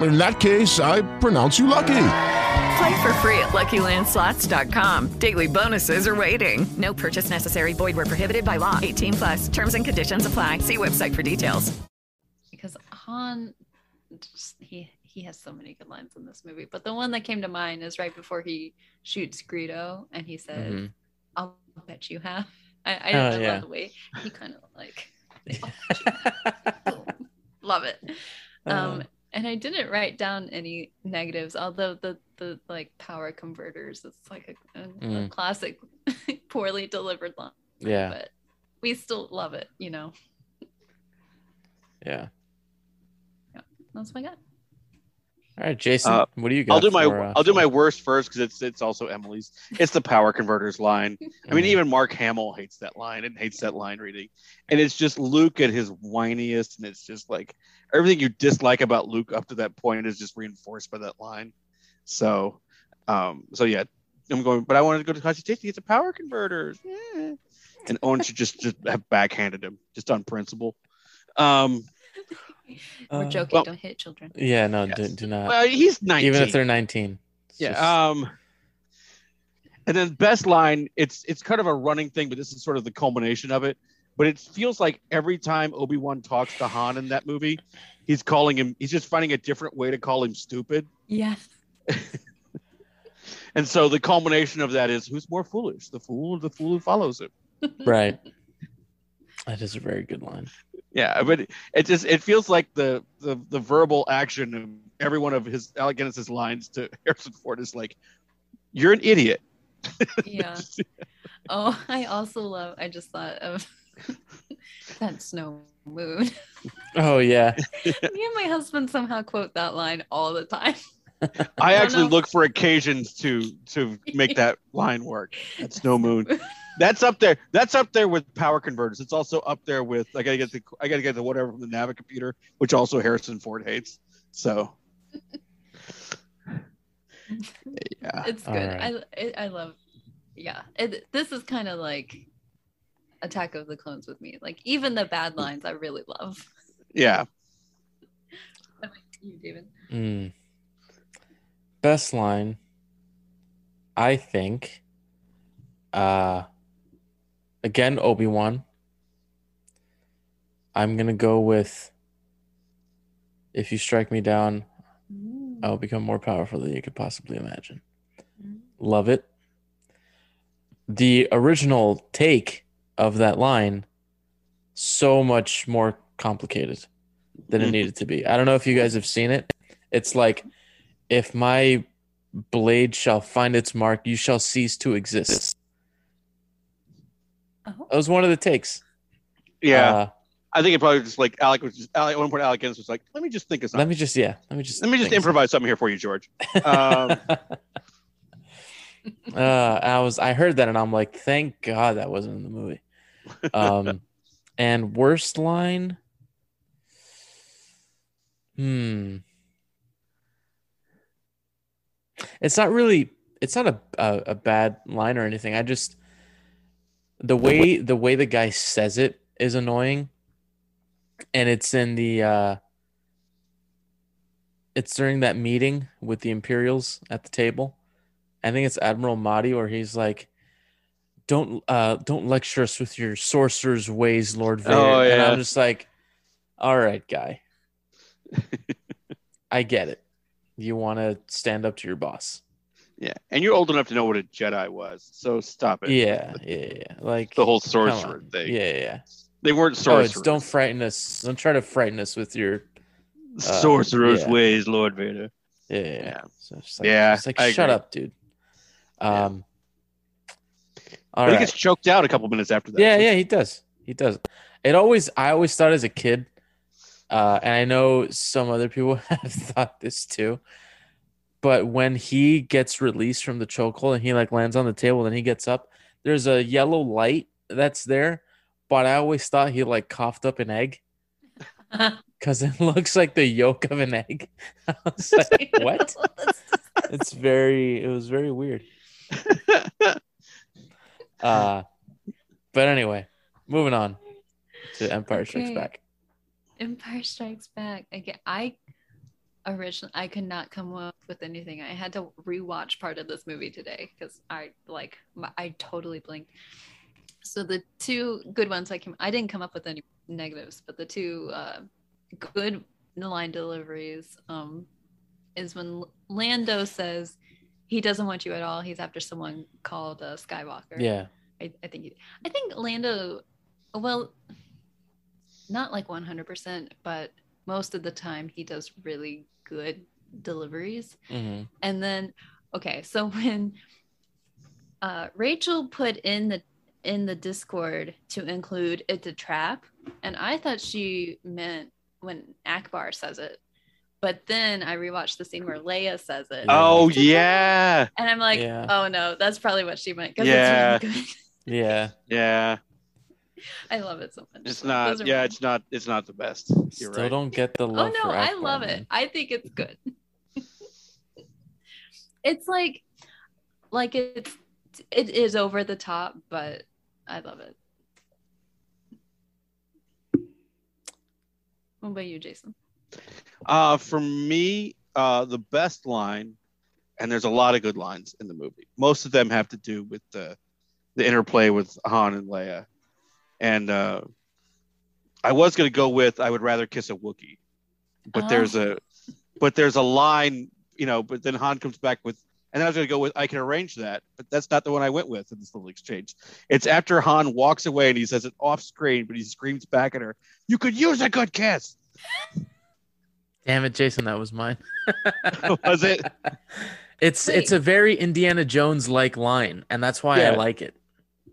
In that case, I pronounce you lucky. Play for free at LuckyLandSlots.com. Daily bonuses are waiting. No purchase necessary. Void where prohibited by law. 18 plus. Terms and conditions apply. See website for details. because Han, just, he he has so many good lines in this movie. But the one that came to mind is right before he shoots Greedo, and he said, Mhm. "I'll bet you have." I, I, Oh, I love the way he kind of like Boom. love it. Um, Uh. And I didn't write down any negatives, although the the like power converters, it's like a, a, a Mm. classic poorly delivered line. Yeah. but we still love it. You know, Yeah. that's my gut. All right, Jason. Uh, what do you got? I'll do my for, uh, I'll do my worst first because it's it's also Emily's. It's the power converters line. I mean, even Mark Hamill hates that line and hates that line reading. And it's just Luke at his whiniest, and it's just like everything you dislike about Luke up to that point is just reinforced by that line. So, um, so yeah, I'm going. But I wanted to go to Kashi It's get the power converters. Eh. And Owen should just just have backhanded him just on principle. Um, We're Uh, joking. well- don't hit children. Yeah, no, do, do not. well, he's 19. Even if they're 19. Yeah. just- Um, and then best line, it's it's kind of a running thing, but this is sort of the culmination of it. But it feels like every time Obi Wan talks to Han in that movie, he's calling him. He's just finding a different way to call him stupid. Yes. And so the culmination of that is who's more foolish, the fool or the fool who follows him? right. That is a very good line. Yeah, but it, it just it feels like the the the verbal action of every one of his Alec Guinness's lines to Harrison Ford is like, "You're an idiot." Yeah. Oh, I also love. I just thought of that snow moon. Oh yeah. Me and my husband somehow quote that line all the time. I don't actually know. look for occasions to to make that line work. That's no moon. That's up there. That's up there with power converters. It's also up there with I gotta get the I gotta get the whatever from the Navi computer, which also Harrison Ford hates. So yeah, It's good. right. I it, I love. Yeah, it, this is kind of like Attack of the Clones with me. Like even the bad lines, I really love. yeah. You, David? Mm. Best line, I think. Uh, again, Obi Wan. I'm gonna go with. If you strike me down, mm. I will become more powerful than you could possibly imagine. Mm. Love it. The original take of that line, so much more complicated than it mm. needed to be. I don't know if you guys have seen it. It's like, if my blade shall find its mark, you shall cease to exist. That was one of the takes. Yeah. Uh, I think it probably just like Alec was just Alec, at one point Alec Guinness was like, let me just think of something. let me just, yeah, let me just, Let me just think of improvise something here for you, George. Um, uh, I was I heard that and I'm like, thank God that wasn't in the movie. Um, and worst line, hmm, it's not really, it's not a, a a bad line or anything. I just the way the way the guy says it is annoying, and it's in the uh, it's during that meeting with the Imperials at the table. I think it's Admiral Motti, where he's like, "Don't uh, don't lecture us with your sorcerer's ways, Lord Vader." Oh, And. I'm just like, "All right, guy, I get it. You want to stand up to your boss." Yeah, and you're old enough to know what a Jedi was, so stop it. Yeah, yeah, yeah. Like The whole sorcerer thing. Yeah, yeah, yeah. They weren't Oh, sorcerers. it's don't frighten us. Don't try to frighten us with your uh, sorcerer's yeah. ways, Lord Vader. Yeah, yeah. yeah. Yeah. So it's like, Yeah, it's like I shut agree. up, dude. Um. All But he right. gets choked out a couple minutes after that. Yeah, yeah, he does. He does. It always. I always thought as a kid, uh, and I know some other people have thought this too. But when he gets released from the chokehold and he like lands on the table, then he gets up. There's a yellow light that's there, but I always thought he like coughed up an egg because it looks like the yolk of an egg. I was like, what? it's very. It was very weird. Uh, but anyway, moving on to Empire Strikes Okay. Back. Empire Strikes Back. Again, I originally I could not come up with anything. I had to rewatch part of this movie today because I like my- I totally blinked. So the two good ones I came I didn't come up with any negatives, but the two uh, good line deliveries um, is when Lando says he doesn't want you at all. He's after someone called uh, Skywalker. Yeah. I, I think he- I think Lando well not like 100% but most of the time he does really good deliveries Mm-hmm. and then okay so when uh rachel put in the in the discord to include it's a trap and i thought she meant when Ackbar says it but then i rewatched the scene where leia says it Oh yeah. and i'm like Yeah. oh no that's probably what she meant because Yeah. it's really good Yeah. Yeah. i love it so much It's not. Yeah, my- it's not. It's not the best. You're Still right. don't get the love. Oh no, for I love it. I think it's good. it's like like it's it is over the top, but I love it. What about you, Jason? Uh, for me, uh, the best line, and there's a lot of good lines in the movie. Most of them have to do with the the interplay with Han and Leia, and uh, I was gonna go with I would rather kiss a Wookiee, but Oh. there's a but there's a line, you know. But then Han comes back with, and then I was gonna go with I can arrange that, but that's not the one I went with in this little exchange. It's after Han walks away and he says it off screen, but he screams back at her, "You could use a good kiss." Damn it, Jason, that was mine. was it? It's it's a very Indiana Jones like line, and that's why I like it.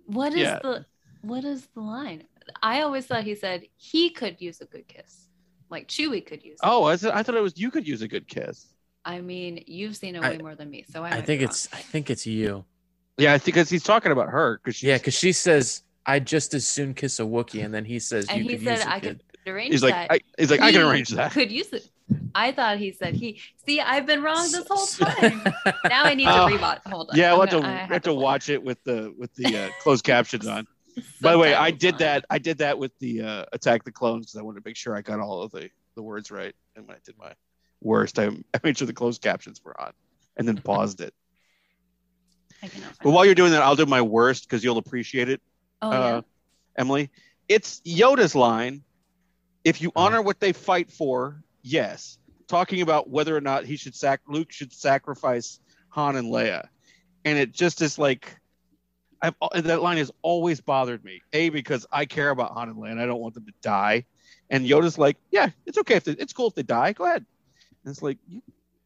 What is Yeah. the what is the line? I always thought he said he could use a good kiss, like Chewie could use. Oh, I, th- I thought it was you could use a good kiss. I mean, you've seen it I- way more than me, so I, I think it's I think it's you. Yeah, I think because he's talking about her. Because Yeah, because she says I'd just as soon kiss a Wookiee, and then he says and you he could use said a I kid. could arrange He's like, that. I, he's like, I can arrange that. Could use it. I thought he said he. See, I've been wrong this whole time. now I need to Oh. rewatch. Hold on. Yeah, I I'm want to gonna- I I have have to watch it with the with the uh, closed captions on. By the way, I Subtitles did that. I did that with the uh, Attack the Clones because I wanted to make sure I got all of the the words right. And when I did my worst, I, I made sure the closed captions were on, and then paused it. But while you're doing that, I'll do my worst because you'll appreciate it. Oh, uh, Emily. It's Yoda's line. If you honor what they fight for, yes. Talking about whether or not he should sac Luke should sacrifice Han and Leia, and it just is like, I've uh, that line has always bothered me. A because I care about Han and Leia, and I don't want them to die. And Yoda's like, yeah, it's okay if they, it's cool if they die. Go ahead. And it's like, you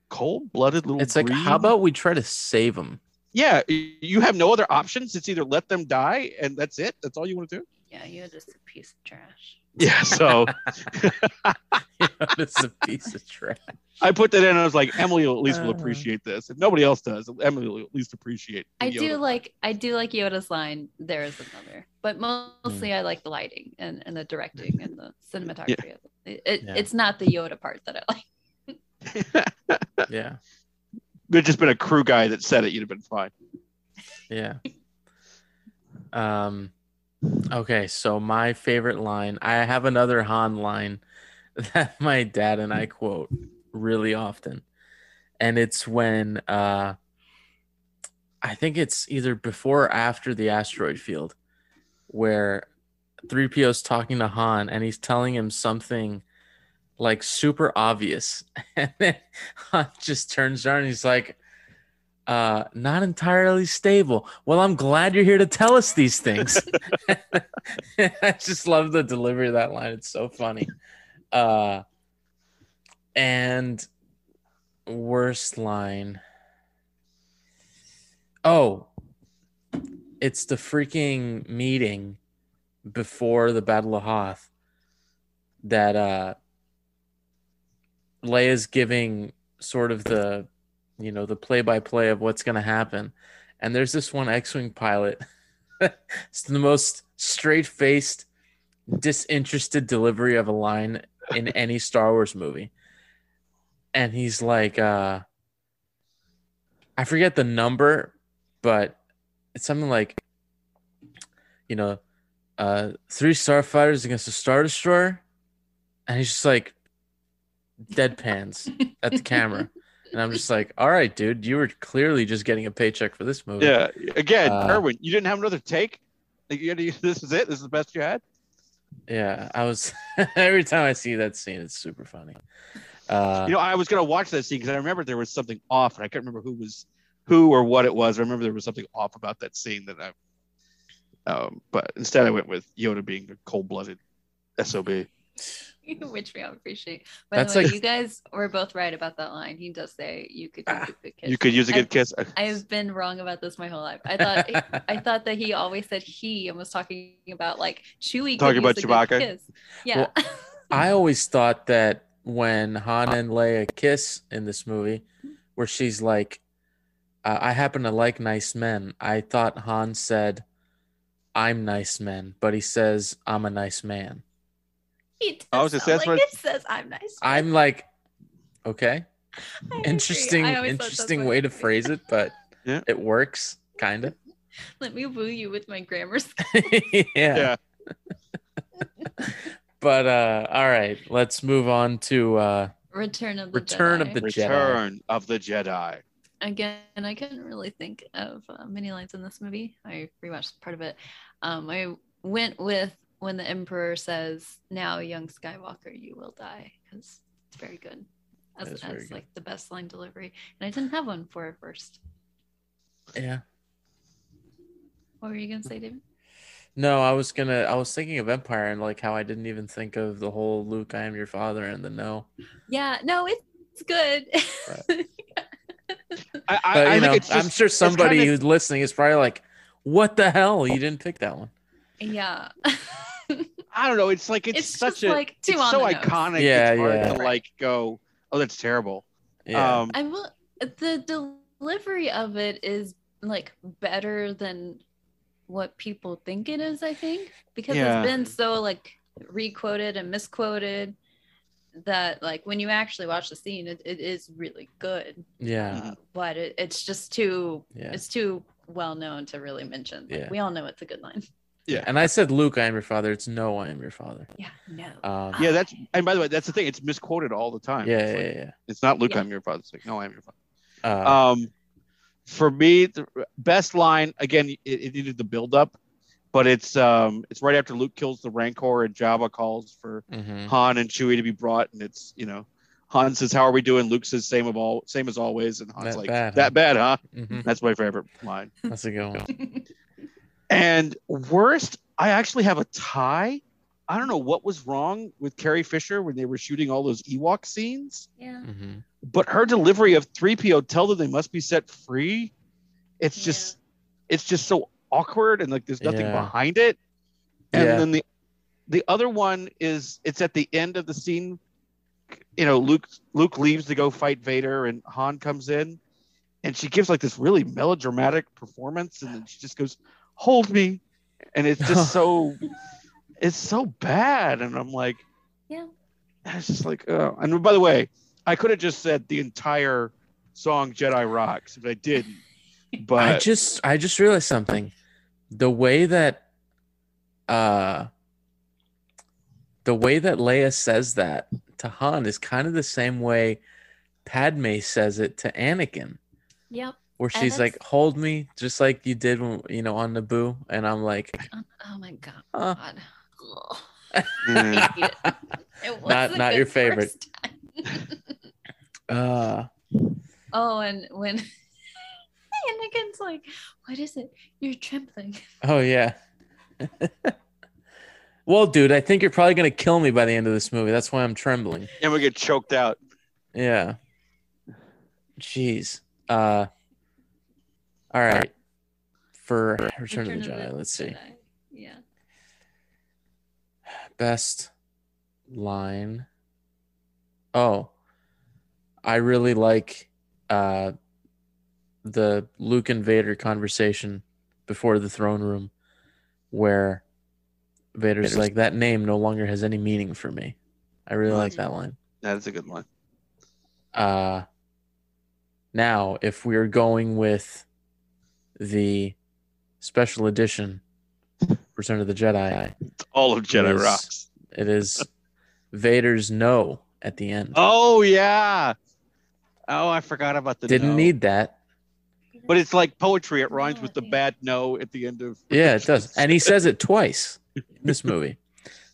cold-blooded little. It's like, how about we try to save them? Yeah, you have no other options. It's either let them die, and that's it. That's all you want to do. Yeah, you're just a piece of trash. Yeah, so it's a piece of trash. I put that in and I was like, Emily will at least will Uh. appreciate this. If nobody else does, Emily will at least appreciate I Yoda. do like I do like Yoda's line. There is another, but mostly Hmm. I like the lighting and, and the directing and the cinematography. of It, it, Yeah. It's not the Yoda part that I like. Yeah, If it'd just been a crew guy that said it, you'd have been fine. yeah. Um, okay, so my favorite line. I have another Han line that my dad and I quote really often, and it's when uh, I think it's either before or after the asteroid field, where 3PO's talking to Han and he's telling him something like super obvious. And then Han just turns around and he's like, uh, not entirely stable. Well, I'm glad you're here to tell us these things. I just love the delivery of that line. It's so funny. Uh, and worst line. Oh, it's the freaking meeting before the Battle of Hoth that uh Leia's giving sort of the you know the play by play of what's gonna happen. And there's this one X-Wing pilot. it's the most straight faced, disinterested delivery of a line in any Star Wars movie. And he's like, uh I forget the number, but it's something like, you know, uh, three starfighters against a star destroyer, and he's just like deadpans at the camera, and I'm just like, all right, dude, you were clearly just getting a paycheck for this movie. Yeah. Again, Uh, Erwin, you didn't have another take. Like, you had to, this is it. This is the best you had. Yeah, I was every time I see that scene, it's super funny. Uh, you know, I was gonna watch that scene because I remember there was something off, and I can't remember who was who or what it was. I remember there was something off about that scene that I. Um, but instead, I went with Yoda being a cold-blooded sob. Which we all appreciate. By That's the way, like- you guys were both right about that line. He does say you could use a good kiss. You could use a good I've- kiss. I've been wrong about this my whole life. I thought I thought that he always said he and was talking about like Chewie. could Talking use about a good Chewbacca? Kiss. Yeah. Well, I always thought that when Han and Leia kiss in this movie, where she's like, uh, "I happen to like nice men," I thought Han said, "I'm nice men," but he says, "I'm a nice man." He does I was gonna say, sound that's like what- it says I'm nice. I'm like, okay, agree. interesting, I always thought that's interesting what way it to phrase it, but it works, kind of. Let me woo you with my grammar. skills. yeah. but uh all right, let's move on to uh Return of the Return of Jedi. the Jedi. Return of the Jedi. Again, I couldn't really think of uh, many lines in this movie. I rewatched part of it. Um, I went with when the Emperor says, "Now, young Skywalker, you will die," because it's very good. As, That is very as good. like the best line delivery, and I didn't have one for it first. Yeah. What were you gonna say, David? No, I was gonna I was thinking of Empire and like how I didn't even think of the whole Luke, I am your father and the no. Yeah, no, it's good. I, I, But I you think know, it's I'm sure somebody kinda- who's listening is probably like, What the hell? You didn't pick that one. Yeah. I don't know. It's like it's, It's such a like, too it's on so the nose. iconic. Yeah, it's hard yeah. to like go. Oh, that's terrible. Yeah. Um, I will. The delivery of it is like better than what people think it is. I think because Yeah. it's been so like requoted and misquoted that like when you actually watch the scene, it, it is really good. Yeah. But it, it's just too. Yeah. It's too well known to really mention. Like, Yeah. We all know it's a good line. Yeah. And I said, Luke, I am your father. It's no, I am your father. Yeah. No. Um, yeah, that's and by the way, that's the thing. It's misquoted all the time. Yeah, It's yeah, like- yeah. It's not Luke, Yeah. I'm your father. It's like, no, I'm your father. Uh, um, for me, the best line again. It, it needed the build up, but it's um, it's right after Luke kills the Rancor and Jabba calls for mhm. Han and Chewie to be brought, and it's you know, Han says, "How are we doing?" Luke says, "Same of all, same as always," and Han's That like, bad, huh? "That bad, huh?" Mhm. That's my favorite line. That's a good one. And worst, I actually have a tie. I don't know what was wrong with Carrie Fisher when they were shooting all those Ewok scenes, Yeah. Mhm. but her delivery of 3PO tell them they must be set free. It's just it's just so awkward and like there's nothing Yeah. behind it. And Yeah. then the the other one is it's at the end of the scene. You know, Luke Luke leaves to go fight Vader and Han comes in and she gives like this really melodramatic performance and then she just goes, Hold me. And it's just so it's so bad. And I'm like, Yeah. it's just like, oh. And by the way, I could have just said the entire song Jedi Rocks, but I didn't. But I just I just realized something. The way that uh the way that Leia says that to Han is kind of the same way Padme says it to Anakin, Yep. Where she's it's- like, "Hold me," just like you did when you know on Naboo, and I'm like, Oh my god. Huh. Ugh. Mm. It. It not wasn't not your favorite. Uh, Oh, and when Anakin's like, "What is it? You're trembling." oh yeah. well, dude, I think you're probably gonna kill me by the end of this movie. That's why I'm trembling. and we get choked out. Yeah. Jeez. Uh all right. For Return, of the Jedi, let's see. Jedi. Yeah. Best line. Oh. I really like uh the Luke and Vader conversation before the throne room where Vader's, Vader's- like that name no longer has any meaning for me. I really like that line. That's a good one. Uh, now, if we're going with the special edition Return of the Jedi, All of Jedi it is- Rocks. It is Vader's no at the end. Oh yeah. Oh, I forgot about the Didn't no. need that. But it's like poetry. It rhymes with the bad no at the end of. Yeah, it does. And he says it twice in this movie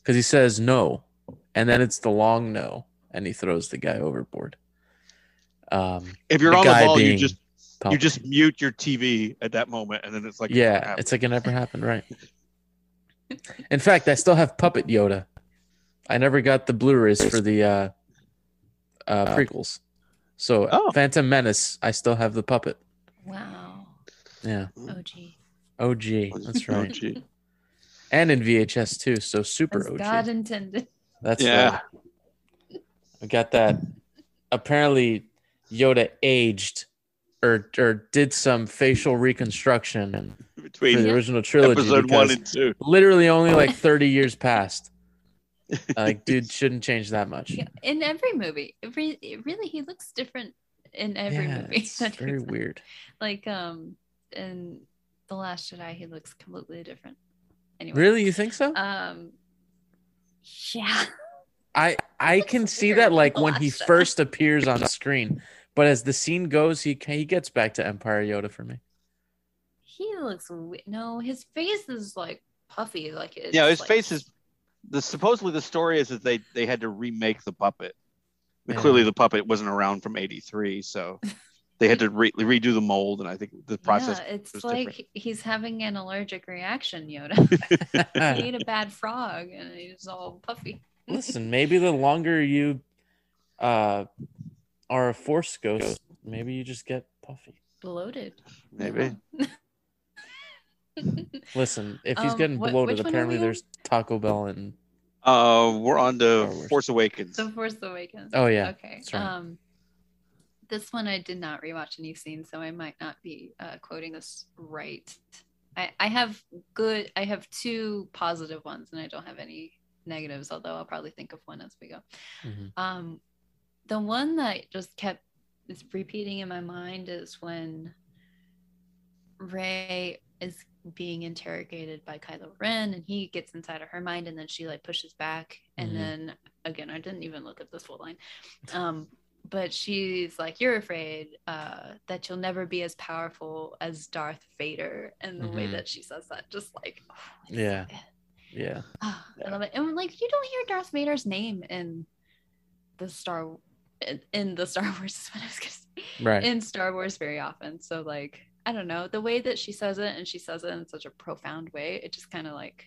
because he says no, and then it's the long no, and he throws the guy overboard. Um, If you're the on the guy ball, you being just you just mute your TV at that moment, and then it's like yeah, happened. it's like it never happened, right? In fact, I still have Puppet Yoda. I never got the Blu-rays for the uh, uh, prequels. So Oh. Phantom Menace, I still have the puppet. Wow. Yeah, OG. OG. That's right. OG. And in VHS too. So super As OG. God intended. That's Yeah. right. I got that. Apparently, Yoda aged or or did some facial reconstruction Between for the original trilogy. episode one because and two. Literally, only like thirty years passed. Like, dude, shouldn't change that much. Yeah, in every movie, every really he looks different in every Yeah, movie. it's that very weird. Like um, in the Last Jedi, he looks completely different. Anyway. Really, you think so? Um. Yeah. I I can see that like when he first appears on screen, but as the scene goes, he he gets back to Empire Yoda for me. He looks no, his face is like puffy, like it's Yeah, his like- face is. The supposedly the story is that they they had to remake the puppet. Yeah. Clearly, the puppet wasn't around from '83, so they had to re- redo the mold, and I think the process. Yeah, it's was like different. he's having an allergic reaction, Yoda. he ate a bad frog and he's all puffy. Listen, maybe the longer you uh are a force ghost, maybe you just get puffy. Bloated. Maybe. Listen, if he's Um, getting what- bloated, which one are apparently we on? there's Taco Bell and Uh, we're on the Force Awakens. The Force Awakens. Oh, yeah. Okay. That's right. Um, this one I did not rewatch any scenes, so I might not be uh, quoting this right. I, I have good. I have two positive ones, and I don't have any negatives. Although I'll probably think of one as we go. Mhm. Um, the one that just kept is repeating in my mind is when Rey is being interrogated by Kylo Ren, and he gets inside of her mind, and then she like pushes back, and Mhm. then again, I didn't even look at this full line. Um, but she's like, "You're afraid uh, that you'll never be as powerful as Darth Vader," and the way Mhm. that she says that, just like, Yeah. Yeah. Ah, I love it. And like you don't hear Darth Vader's name in the Star in, in the Star Wars is what I was gonna say. Right. In Star Wars very often. So like I don't know, the way that she says it and she says it in such a profound way, it just kind of like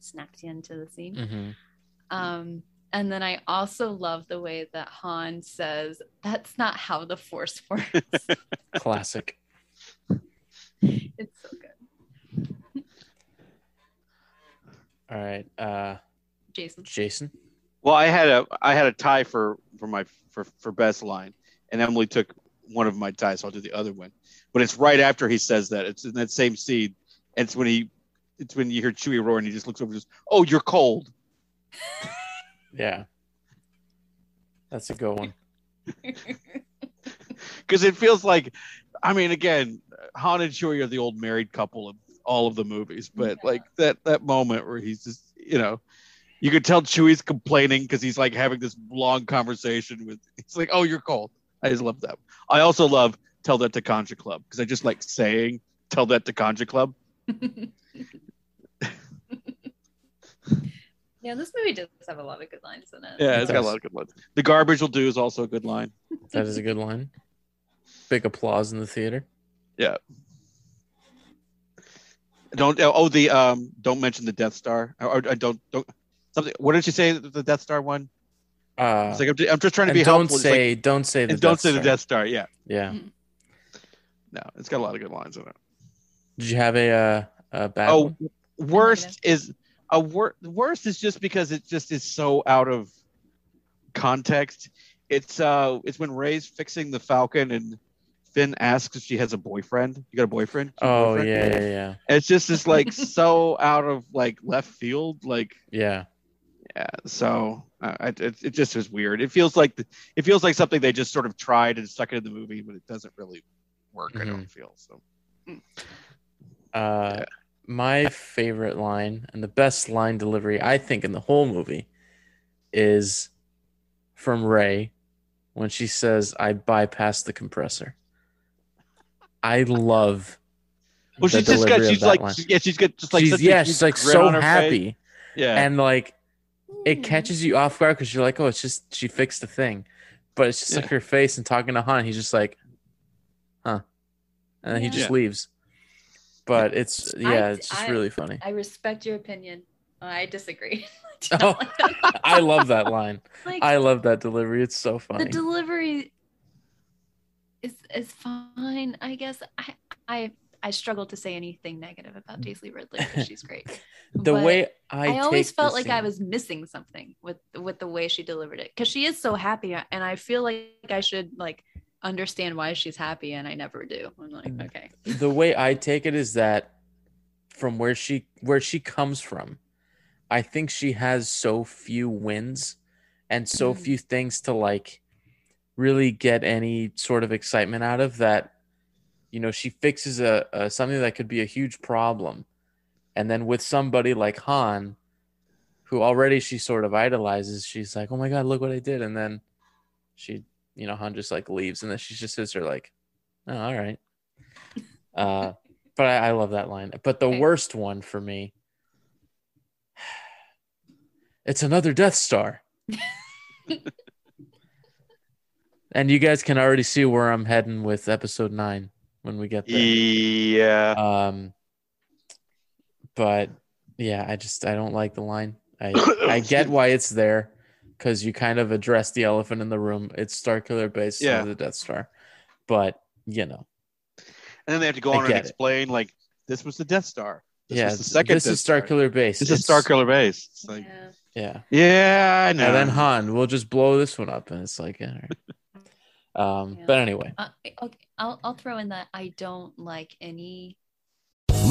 snaps you into the scene. Mhm. Um and then I also love the way that Han says, that's not how the force works. Classic. it's so good. All right. Uh, Jason. Jason. Well, I had a I had a tie for for my for for best line, and Emily took one of my ties, so I'll do the other one. But it's right after he says that. It's in that same scene. And it's when he it's when you hear Chewie roar and he just looks over and just, oh, you're cold. Yeah. That's a good one. Because it feels like I mean, again, Han and Chewie are the old married couple of all of the movies, but like that that moment where he's just you know you could tell Chewie's complaining because he's like having this long conversation with. He's like, "Oh, you're cold." I just love that. I also love "Tell That to Kanjiklub" because I just like saying "Tell That to Kanjiklub." Yeah, this movie does have a lot of good lines in it. Yeah, it's got a lot of good lines. The garbage will do is also a good line. That is a good line. Big applause in the theater. Yeah. Don't oh the um don't mention the Death Star or, or don't don't something. What did you say the Death Star one? Uh, It's like I'm, I'm just trying to and be don't helpful. Say like- don't say the don't Death say the Star. Death Star. Yeah, Yeah. no, it's got a lot of good lines in it. Did you have a uh, a bad Oh, one? worst is a wor- worst is just because it just is so out of context. It's uh, it's when Rey's fixing the Falcon and Finn asks if she has a boyfriend. You got a boyfriend? Do you a Oh boyfriend? yeah, yeah, yeah. It's just this like so out of like left field. Like Yeah. Yeah, so uh, it, it just is weird. It feels like the, it feels like something they just sort of tried and stuck it in the movie, but it doesn't really work. I don't feel so. Uh, my favorite line and the best line delivery I think in the whole movie is from Rey when she says, "I bypassed the compressor." I love. Well, she's just got she's like line. yeah, she's got just like she's, yeah, she's like so her face. happy. Yeah, and like it catches you off guard because you're like, oh, it's just she fixed the thing, but it's just like her face and talking to Han. He's just like, huh, and then he just Yeah. leaves. But it's yeah, it's just I- really funny. I respect your opinion. I disagree. Oh, I love that line. Like- I love that delivery. It's so funny. the delivery is is fine, I guess. I I I struggle to say anything negative about Daisy Ridley because she's great. The But way I always felt like I was missing something with with the way she delivered it because she is so happy, and I feel like I should like understand why she's happy, and I never do. I'm like, Mm. okay, the way I take it is that from where she where she comes from, I think she has so few wins and so Mm. few things to like really get any sort of excitement out of that you know she fixes a, a something that could be a huge problem. And then with somebody like Han who already she sort of idolizes she's like oh my god look what I did. And then she you know Han just like leaves and then she just sits there like oh all right. Uh, but I, I love that line. But the worst one for me, it's another Death Star. and you guys can already see where I'm heading with episode nine when we get there. Yeah. Um, but yeah, I just I don't like the line. I I get why it's there because you kind of address the elephant in the room. It's Starkiller Base, Yeah. yeah, the Death Star. But you know, And then they have to go on and get it. explain like this was the Death Star. This yeah, the second this is Death Star Killer Base. This is It's- Star Killer Base. It's like, Yeah. yeah, I know. And then Han, we'll just blow this one up, and it's like, yeah. all right. Um, but anyway, Uh, okay, I'll I'll throw in that I don't like any.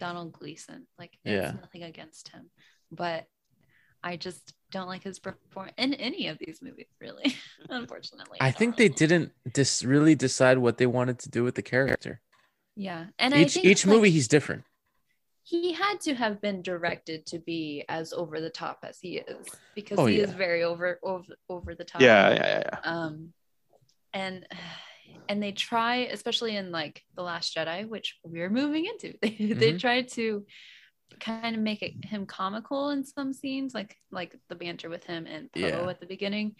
Donald Gleeson. Like, Yeah. there's nothing against him, but I just don't like his performance in any of these movies. Really, unfortunately. I think they didn't dis- really decide what they wanted to do with the character. Yeah, and I each think each like, movie, he's different. he had to have been directed to be as over the top as he is because Oh, he yeah. is very over over over the top. Yeah, yeah, yeah, Um, and and they try, especially in like the Last Jedi, which we're moving into. They they Mhm. try to kind of make it him comical in some scenes, like like the banter with him and Poe Yeah. at the beginning.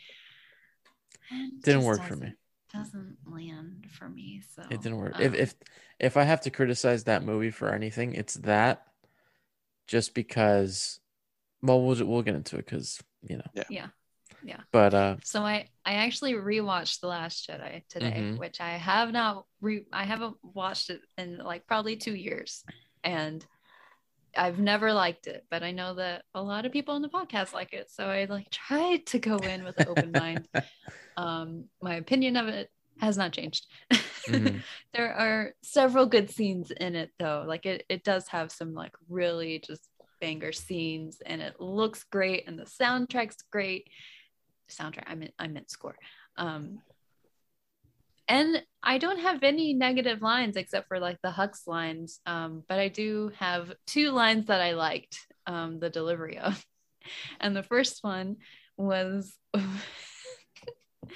And it Didn't work for doesn't- me. Doesn't land for me. So It didn't work. If um, if if I have to criticize that movie for anything, it's that. Just because, well, we'll we'll get into it because you know. yeah, yeah. But uh, So I I actually rewatched The Last Jedi today, Mhm. which I have not re I haven't watched it in like probably two years, and I've never liked it, but I know that a lot of people on the podcast like it, so I like tried to go in with an open mind. Um, my opinion of it has not changed. Mhm. there are several good scenes in it though. Like it it does have some like really just banger scenes, and it looks great, and the soundtrack's great soundtrack. I meant I meant score. Um, and I don't have any negative lines except for like the Hux lines. Um, but I do have two lines that I liked um, the delivery of. And the first one was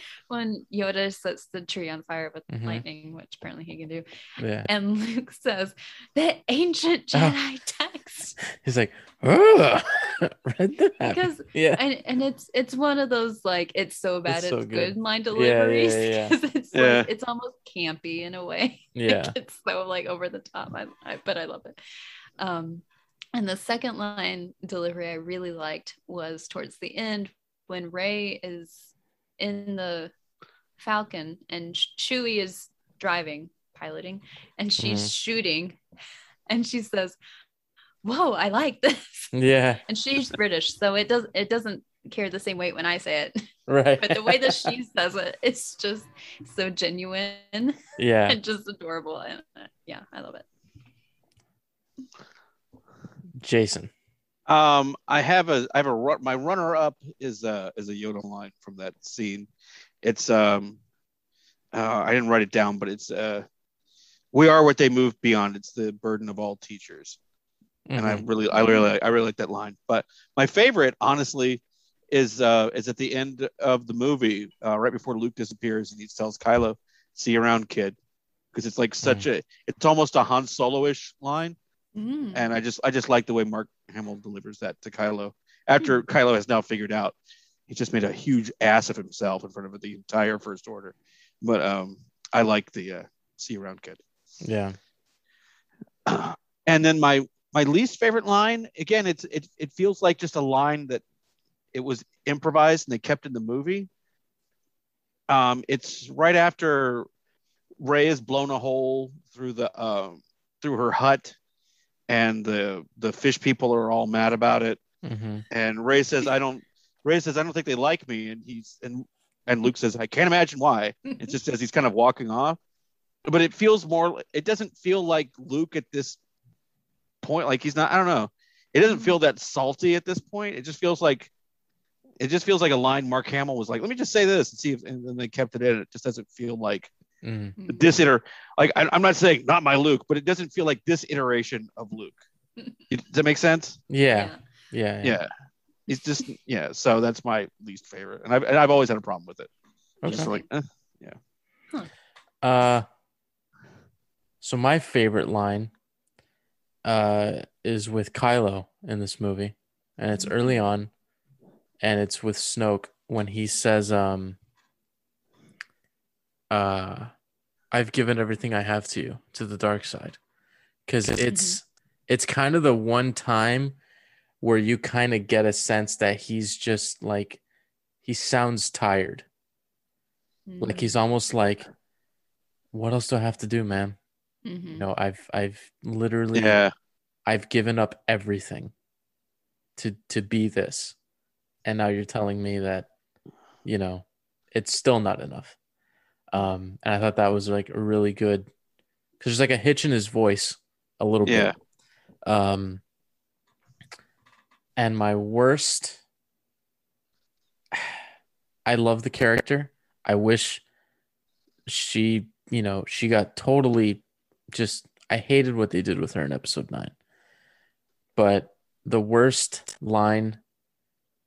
when Yoda sets the tree on fire with Mhm. lightning, which apparently he can do. Yeah. And Luke says, the ancient Oh. Jedi text. he's like, oh, Read that. because yeah, and, and it's it's one of those like it's so bad It's it's, so good. good. line Yeah, yeah, deliveries yeah, yeah. 'cause it's Yeah. like it's almost campy in a way Yeah. like, it's so like over the top I, I but i love it um and the second line delivery i really liked was towards the end when rey is in the falcon and chewie is driving piloting and she's Mhm. shooting and she says whoa i like this yeah, and she's British, so it does it doesn't carry the same weight when I say it. right. But the way that she says it, it's just so genuine yeah, and just adorable. And uh, yeah, I love it. Jason. Um, I have a I have a my runner up is a is a Yoda line from that scene. It's um, uh, I didn't write it down, but it's uh, we are what they move beyond. It's the burden of all teachers, and I Mhm. really I really I really like that line. But my favorite, honestly, is uh is at the end of the movie, uh, right before Luke disappears, and he tells Kylo, "See you around, kid," because it's like such a it's almost a Han Solo-ish line Mm. and I just I just like the way Mark Hamill delivers that to Kylo after Kylo has now figured out he just made a huge ass of himself in front of the entire First Order. But um, I like the uh, see you around kid. Yeah. And then my my least favorite line again it's it it feels like just a line that it was improvised and they kept in the movie. Um, it's right after Rey has blown a hole through the um, through her hut, and the the fish people are all mad about it. Mhm. And Rey says, "I don't." Rey says, "I don't think they like me," and he's and and Luke says, "I can't imagine why." It's just as he's kind of walking off. but it feels more. It doesn't feel like Luke at this point. Like he's not. I don't know. It doesn't feel that salty at this point. It just feels like. It just feels like a line Mark Hamill was like, "Let me just say this and see if," and then they kept it in. It just doesn't feel like Mhm. this iter. Like I, I'm not saying not my Luke, but it doesn't feel like this iteration of Luke. It- Does that make sense? Yeah. Yeah. Yeah. It's just yeah. So that's my least favorite, and I've and I've always had a problem with it. Just Okay. like eh, yeah. Uh, so my favorite line uh, is with Kylo in this movie, and it's early on, and it's with Snoke when he says, um, uh, "I've given everything I have to you to the dark side," because it's it's kind of the one time where you kind of get a sense that he's just like he sounds tired, like he's almost like what else do I have to do, man? Mm-hmm. You know, I've I've literally Yeah. I've given up everything to to be this. And now you're telling me that, you know, it's still not enough. Um, and I thought that was like a really good because there's like a hitch in his voice a little Yeah. bit. Um and my worst I love the character. I wish she, you know, she got totally just I hated what they did with her in episode 9. But the worst line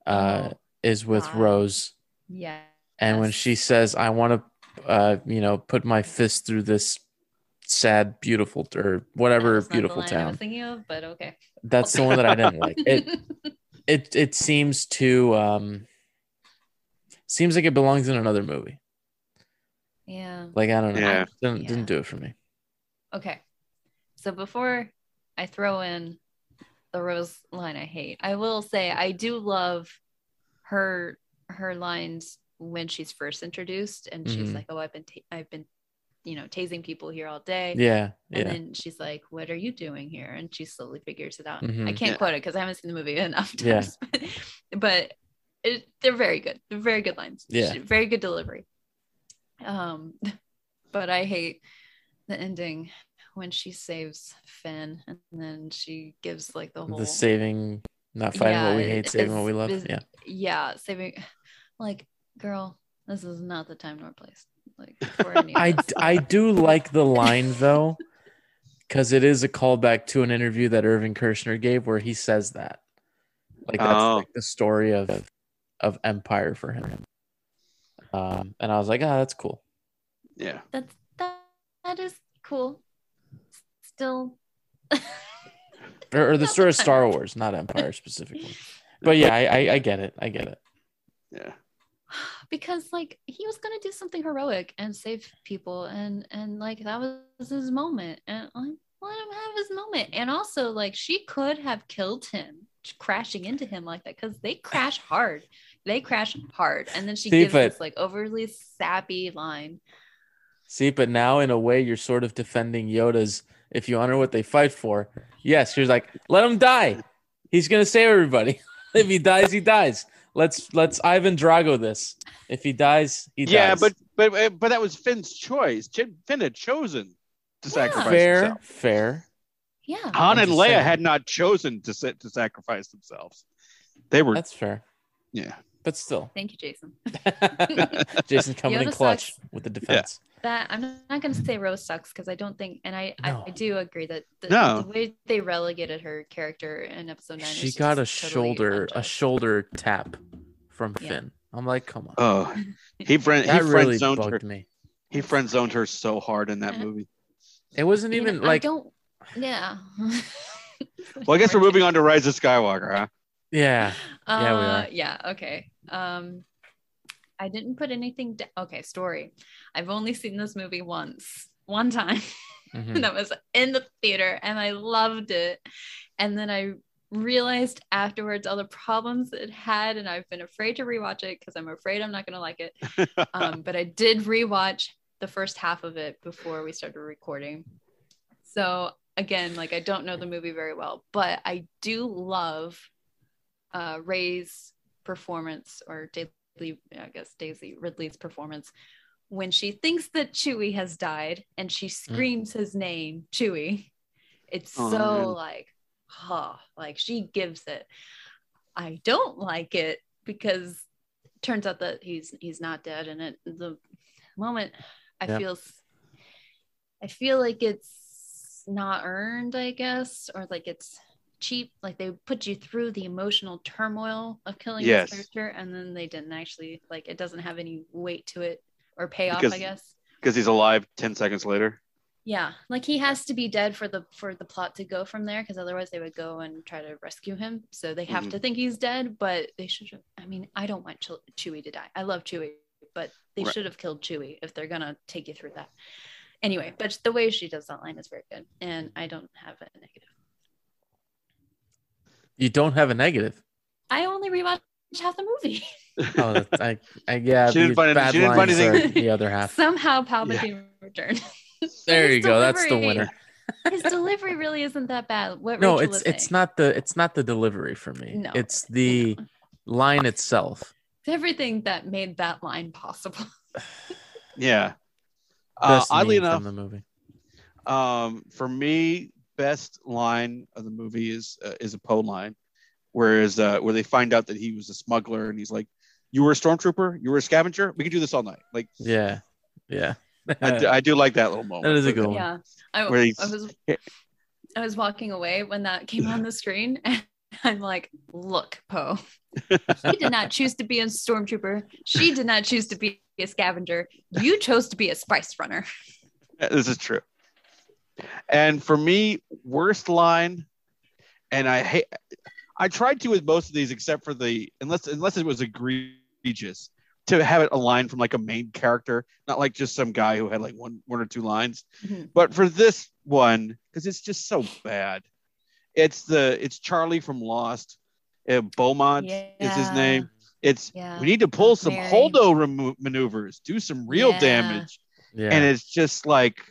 uh is with God. Rose Yeah. and when she says I want to uh you know put my fist through this sad beautiful or whatever That's not the beautiful line I town. was thinking of, but okay. That's the one that I didn't like. It it it seems to um seems like it belongs in another movie. Yeah. Like I don't know. Yeah. Didn't didn't do it for me. Okay. So before I throw in the rose line I hate, I will say I do love her her lines when she's first introduced and she's Mhm. like, "Oh, I've been ta- I've been you know, tasing people here all day." Yeah, And yeah. then she's like, "What are you doing here?" And she slowly figures it out. I Mhm. can't Yeah. quote it because I haven't seen the movie enough Yeah. times. but it, they're very good. They're very good lines. Yeah. She- Very good delivery. Um, but I hate the ending when she saves Finn and then she gives like the whole The saving not fighting what we hate, saving what we love. Yeah. Yeah, saving like girl, this is not the time nor place. Like for any I. I do like the line though, because it is a callback to an interview that Irvin Kershner gave where he says that. Like that's Oh. like the story of of Empire for him. Um, and I was like, ah, that's cool. Yeah. That's that, that is cool. Still Or, or the story of Star Wars, not Empire specifically. But yeah, I, I, I get it. I get it. Yeah. because like he was gonna do something heroic and save people and and like that was his moment and like let him have his moment and also like she could have killed him crashing into him like that because they crash hard they crash hard and then she See, gives but- this like overly sappy line See, but now in a way, you're sort of defending Yoda's. If you honor what they fight for, yes, you're like, let him die. He's gonna save everybody. if he dies, he dies. Let's let's Ivan Drago this. If he dies, he yeah, dies. but but uh, but that was Finn's choice. Finn had chosen to sacrifice fair, himself. fair. yeah Han and just Leia saying. had not chosen to sit to sacrifice themselves. They were That's fair. yeah. But still, thank you jason Jason coming in clutch sucks. with the defense. That i'm not going to say rose sucks because i don't think and i No. I, I do agree that the, No. the way they relegated her character in episode 9 She got a totally shoulder a shoulder tap from Yeah. Finn. I'm like, come on. Oh, he friend he friend really zoned her. me. He friend zoned her so hard in that movie. It wasn't You know, even I like don't yeah Well, I guess we're moving on to Rise of Skywalker, huh? yeah. Yeah, we Uh, are. yeah okay um i didn't put anything down. okay story i've only seen this movie once one time Mhm. and that was in the theater and i loved it and then i realized afterwards all the problems it had and i've been afraid to rewatch it because i'm afraid i'm not going to like it um, but i did rewatch the first half of it before we started recording so again like i don't know the movie very well but i do love uh rey's performance or daisy i guess daisy ridley's performance when she thinks that Chewie has died and she mm. screams his name, Chewie. It's Oh, so man. like, huh, like she gives it. I don't like it because it turns out that he's he's not dead, and it the moment I Yeah. feel I feel like it's not earned, I guess, or like it's cheap. Like they put you through the emotional turmoil of killing Yes. this character, and then they didn't actually like it doesn't have any weight to it or payoff, Because- I guess. Because he's alive 10 seconds later. Yeah, like he has to be dead for the for the plot to go from there, because otherwise they would go and try to rescue him. So they have Mhm. to think he's dead, but they should. have I mean, I don't want Chew- Chewie to die. I love Chewie, but they Right. should have killed Chewie if they're gonna take you through that. Anyway, but the way she does that line is very good, and I don't have a negative. You don't have a negative. I only rewatched half the movie. Oh, that's, I, I yeah. She didn't the find any- bad she didn't find lines are anything- the other half. Somehow Palpatine returned. There you go. That's the winner. His delivery really isn't that bad. What No, Rachel it's it's saying. not the it's not the delivery for me. No, it's the line itself. It's everything that made that line possible. Yeah. Uh, Best oddly enough, from the movie. um, for me, best line of the movie is uh, is a Poe line, whereas uh, where they find out that he was a smuggler and he's like, "You were a stormtrooper, you were a scavenger. We can do this all night." Like, Yeah, yeah. I, do, I do like that little moment. That is a good one. Yeah, I, Where I was I was walking away when that came on the screen, and I'm like, "Look, Poe, she did not choose to be a stormtrooper. She did not choose to be a scavenger. You chose to be a spice runner." This is true. And for me, worst line, and I hate. I tried to with most of these, except for the unless unless it was egregious to have it a line from like a main character, not like just some guy who had like one one or two lines. Mhm. But for this one, because it's just so bad, it's the it's Charlie from Lost. Uh, Beaumont is his name. It's Yeah. we need to pull some Mary. holdo remo- maneuvers, do some real Yeah. damage, Yeah. and it's just like,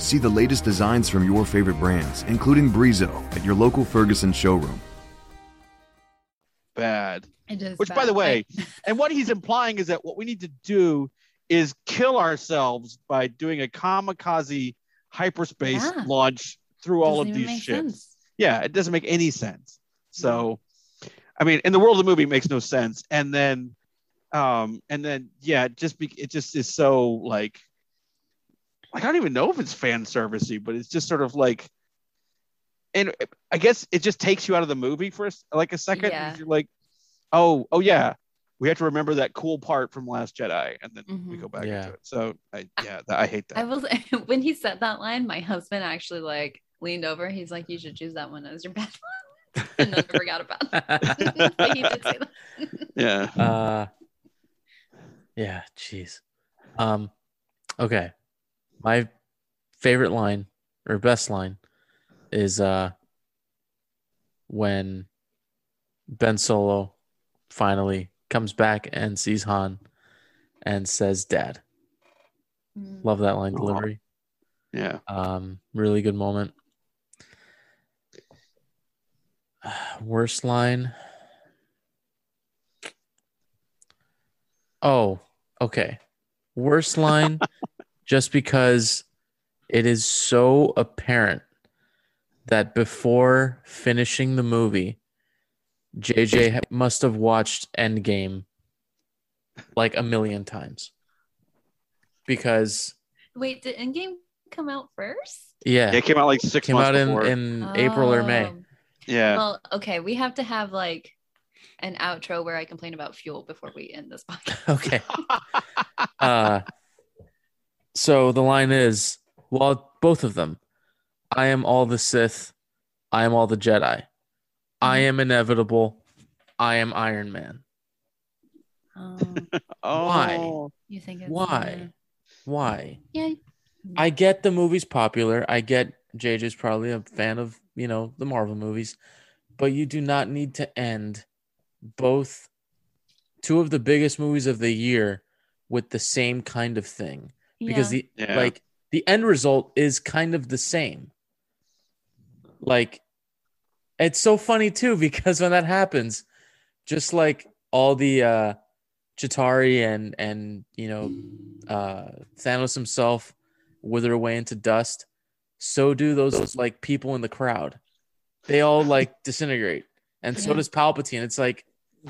See the latest designs from your favorite brands, including Brizo, at your local Ferguson showroom. bad. It is. Which, by the way, and what he's implying is that what we need to do is kill ourselves by doing a kamikaze hyperspace Yeah. launch through all Doesn't of these ships. sense. Yeah, it doesn't make any sense. So, I mean, in the world of the movie, it makes no sense. And then, um, and then, yeah, just be, it just is so like, like I don't even know if it's fan servicey, but it's just sort of like, and I guess it just takes you out of the movie for a s like a second. Yeah. You're like, oh, oh yeah, we have to remember that cool part from Last Jedi, and then we Mhm. go back Yeah. into it. So, I, yeah, that, I hate that. I was when he said that line, my husband actually like leaned over. He's like, "You should choose that one as your best one," and then forgot about it. but he did say that. yeah. Uh, yeah. Jeez. Um. Okay. My favorite line or best line is uh when Ben Solo finally comes back and sees Han and says "Dad." Mm. Love that line Aw. delivery. Yeah. Um, really good moment. Worst line. Oh, okay. Worst line, just because it is so apparent that before finishing the movie, JJ must have watched Endgame like a million times. Because, Wait, did Endgame come out first? yeah, Yeah, it came out like six came months out in, before. in April or May. Oh. yeah. Well, okay, we have to have like an outro where I complain about fuel before we end this podcast. Okay. uh, so the line is, well, both of them. I am all the Sith. I am all the Jedi. I am inevitable. I am Iron Man. Um, oh, Why? you think it's Why? Why? Yeah. I get the movie's popular. I get JJ's probably a fan of, you know, the Marvel movies, but you do not need to end both two of the biggest movies of the year with the same kind of thing because Yeah. the Yeah. like the end result is kind of the same. Like it's so funny too because when that happens, just like all the uh Chitauri and and you know uh Thanos himself wither away into dust, so do those like people in the crowd. They all like disintegrate. And so does Palpatine. It's like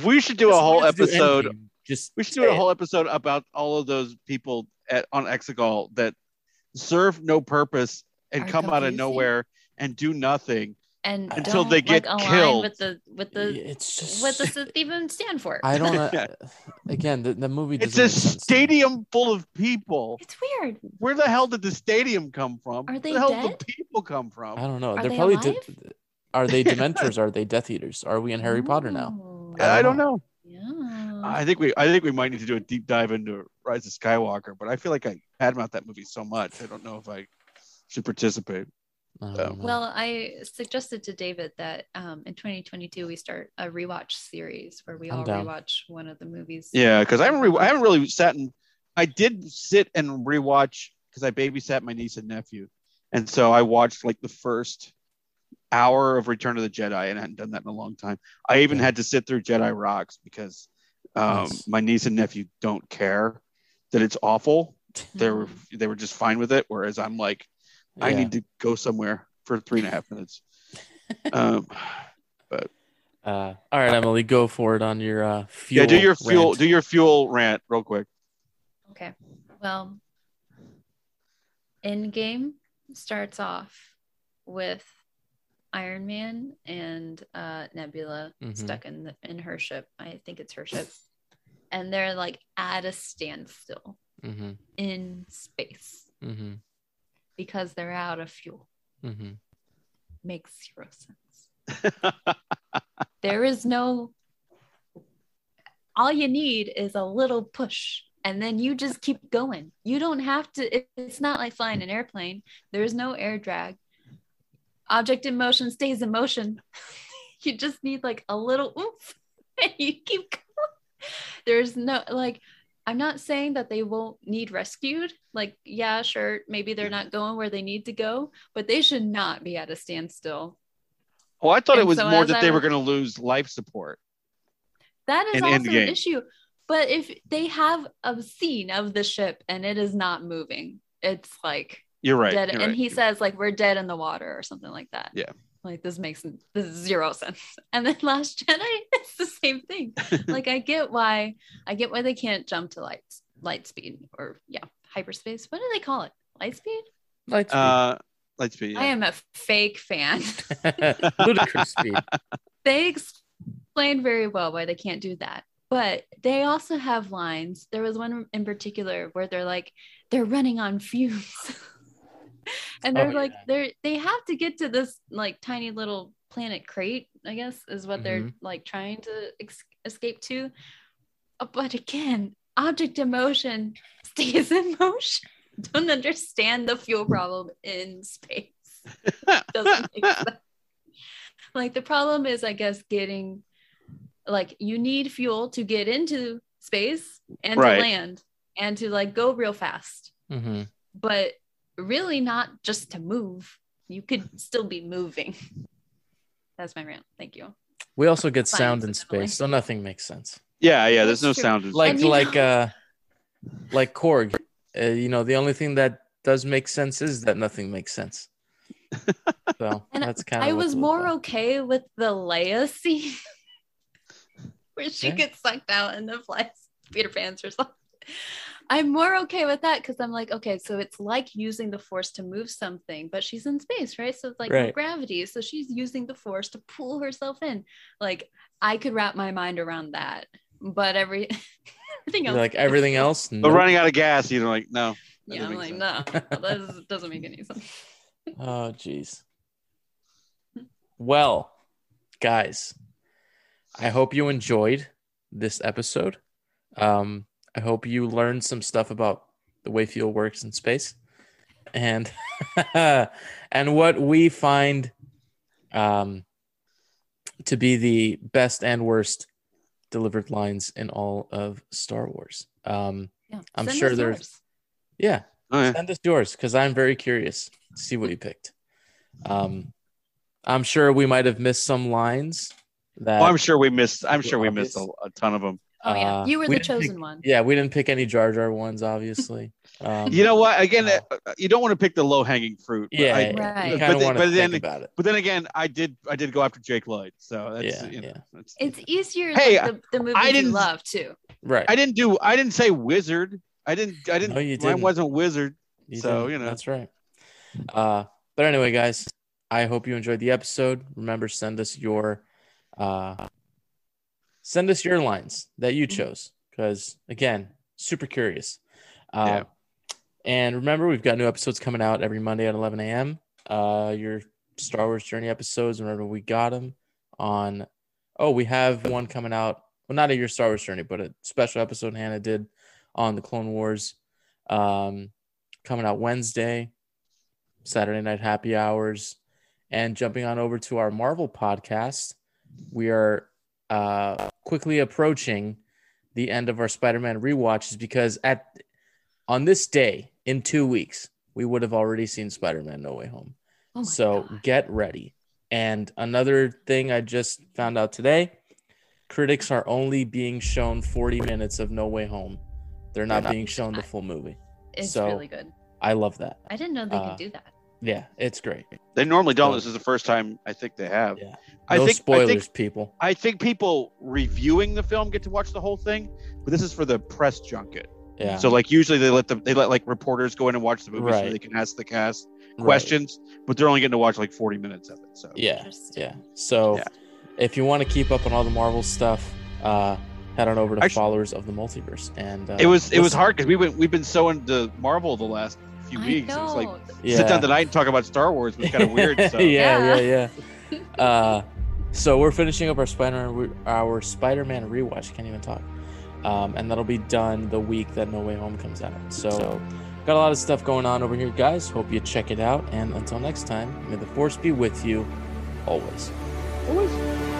We should do a whole episode. Just we should do say a it. whole episode about all of those people at on Exegol that serve no purpose and Are come out of nowhere and do nothing and until they get like, killed. with the with the it's just what does it even stand for? I don't know. Uh, again, the, the movie It's a make sense. stadium full of people. It's weird. Where the hell did the stadium come from? Are they Where the hell did dead? the people come from? I don't know. Are They're they probably alive? de- are they dementors? are they Death Eaters? Are we in Harry Potter now? Oh, I don't know. Yeah. I think we I think we might need to do a deep dive into Rise of Skywalker, but I feel like I badmouth that movie so much. I don't know if I should participate. Um, Well, I suggested to David that um, in 2022 we start a rewatch series where we I'm all down. rewatch one of the movies. Yeah, because I haven't re- I haven't really sat and I did sit and rewatch because I babysat my niece and nephew, and so I watched like the first hour of Return of the Jedi, and I hadn't done that in a long time. I even had to sit through Jedi Rocks because um, Nice. my niece and nephew don't care that it's awful. They were they were just fine with it, whereas I'm like, I need to go somewhere for three and a half minutes. um, but Uh, all right, Emily, go for it on your uh, fuel. yeah, do your fuel rant. do your fuel rant real quick. Okay. Well, Endgame starts off with Iron Man and uh, Nebula Mhm. stuck in the, in her ship. I think it's her ship, and they're like at a standstill Mhm. in space Mhm. because they're out of fuel. Mhm. Makes zero sense. there is no. All you need is a little push, and then you just keep going. You don't have to. It's not like flying an airplane. There is no air drag. Object in motion stays in motion. you just need like a little oomph, and you keep going. There's no like. I'm not saying that they won't need rescued. Like, yeah, sure, maybe they're not going where they need to go, but they should not be at a standstill. Well, I thought it was so more that I they were going to lose life support. That is also an issue. But if they have a scene of the ship and it is not moving, it's like You're right. dead. you're and right. he says like we're dead in the water or something like that. Yeah. Like this makes this zero sense. And then Last Jedi, it's the same thing. like I get why I get why they can't jump to light light speed or yeah hyperspace. What do they call it? Light speed. Light speed. Uh, light speed. I am a fake fan. Ludicrous speed. they explained very well why they can't do that but they also have lines there was one in particular where they're like they're running on fumes and they're Oh, like they're they have to get to this like tiny little planet Crait i guess is what they're Mhm. like trying to ex- escape to Uh, but again object in motion stays in motion don't understand the fuel problem in space doesn't make sense like the problem is i guess getting like you need fuel to get into space and Right. to land and to like go real fast Mm-hmm. but really not just to move you could still be moving that's my rant thank you We also get sound in space, so nothing makes sense. Yeah, yeah. There's no sound. in Like And like uh like Korg. Uh, you know, the only thing that does make sense is that nothing makes sense. So and that's kind of i was more okay with the leia scene where she Yeah. gets sucked out and then flies peter pants or something i'm more okay with that because i'm like okay so it's like using the force to move something but she's in space right so it's like no Right. gravity so she's using the force to pull herself in like i could wrap my mind around that but every everything else like everything else. But nope. running out of gas, you're like, no. yeah i'm like make sense. no that does- doesn't make any sense Oh, jeez. Well, guys, I hope you enjoyed this episode. Um, I hope you learned some stuff about the way fuel works in space. and and what we find um, to be the best and worst delivered lines in all of Star Wars. Um, Yeah. I'm Send sure there's yours. yeah. Oh, yeah. Send us yours because I'm very curious to see what you picked. Um, I'm sure we might have missed some lines that Well, I'm sure we missed. I'm were sure we missed a, a ton of them. Oh yeah, Uh, you were we the didn't chosen pick- one. Yeah, we didn't pick any Jar Jar ones, obviously. Um, You know what? Again, uh, you don't want to pick the low hanging fruit. but yeah, I- Right. but then- but then- about it. But then again, I did. I did go after Jake Lloyd. So that's Yeah, you know. yeah. that's- It's easier. Hey, like the, the movies I didn't- love too. Right. I didn't do. I didn't say wizard. I didn't. I didn't. No, you didn't. wasn't wizard. You so did. you know. that's right. Uh, but anyway, guys, I hope you enjoyed the episode. Remember, send us your, uh, send us your lines that you chose because again, super curious. Uh, Yeah. And remember, we've got new episodes coming out every Monday at 11 a.m. Uh, your Star Wars Journey episodes. Remember, we got them on. Oh, we have one coming out. Well, not a your Star Wars Journey, but a special episode Hannah did on the Clone Wars. Um, coming out Wednesday, Saturday night happy hours, and jumping on over to our Marvel podcast. We are uh, quickly approaching the end of our Spider-Man rewatch is because at on this day in two weeks we would have already seen Spider-Man No Way Home. Oh so God. get ready. And another thing I just found out today, critics are only being shown 40 minutes of No Way Home. They're not being shown the full movie. It's so really good. I love that. I didn't know they Uh, could do that. Yeah, it's great. They normally don't. So- This is the first time I think they have. Yeah. I no think. spoilers, I think. people. I think people reviewing the film get to watch the whole thing, but this is for the press junket. Yeah. So like usually they let them they let like reporters go in and watch the movie so they can ask the cast Right. questions, but they're only getting to watch like 40 minutes of it. So Yeah, yeah. So Yeah. if you want to keep up on all the Marvel stuff, uh, head on over to Actu- followers of the multiverse. And uh, it was it was hard because we went we've been so into Marvel the last few I weeks. It's like. Yeah. sit down tonight and talk about Star Wars was kind of weird. So yeah, yeah, yeah. uh, so we're finishing up our Spider our Spider Man rewatch. Can't even talk. Um, and that'll be done the week that No Way Home comes out. So got a lot of stuff going on over here, guys. Hope you check it out. And until next time, may the force be with you always. always.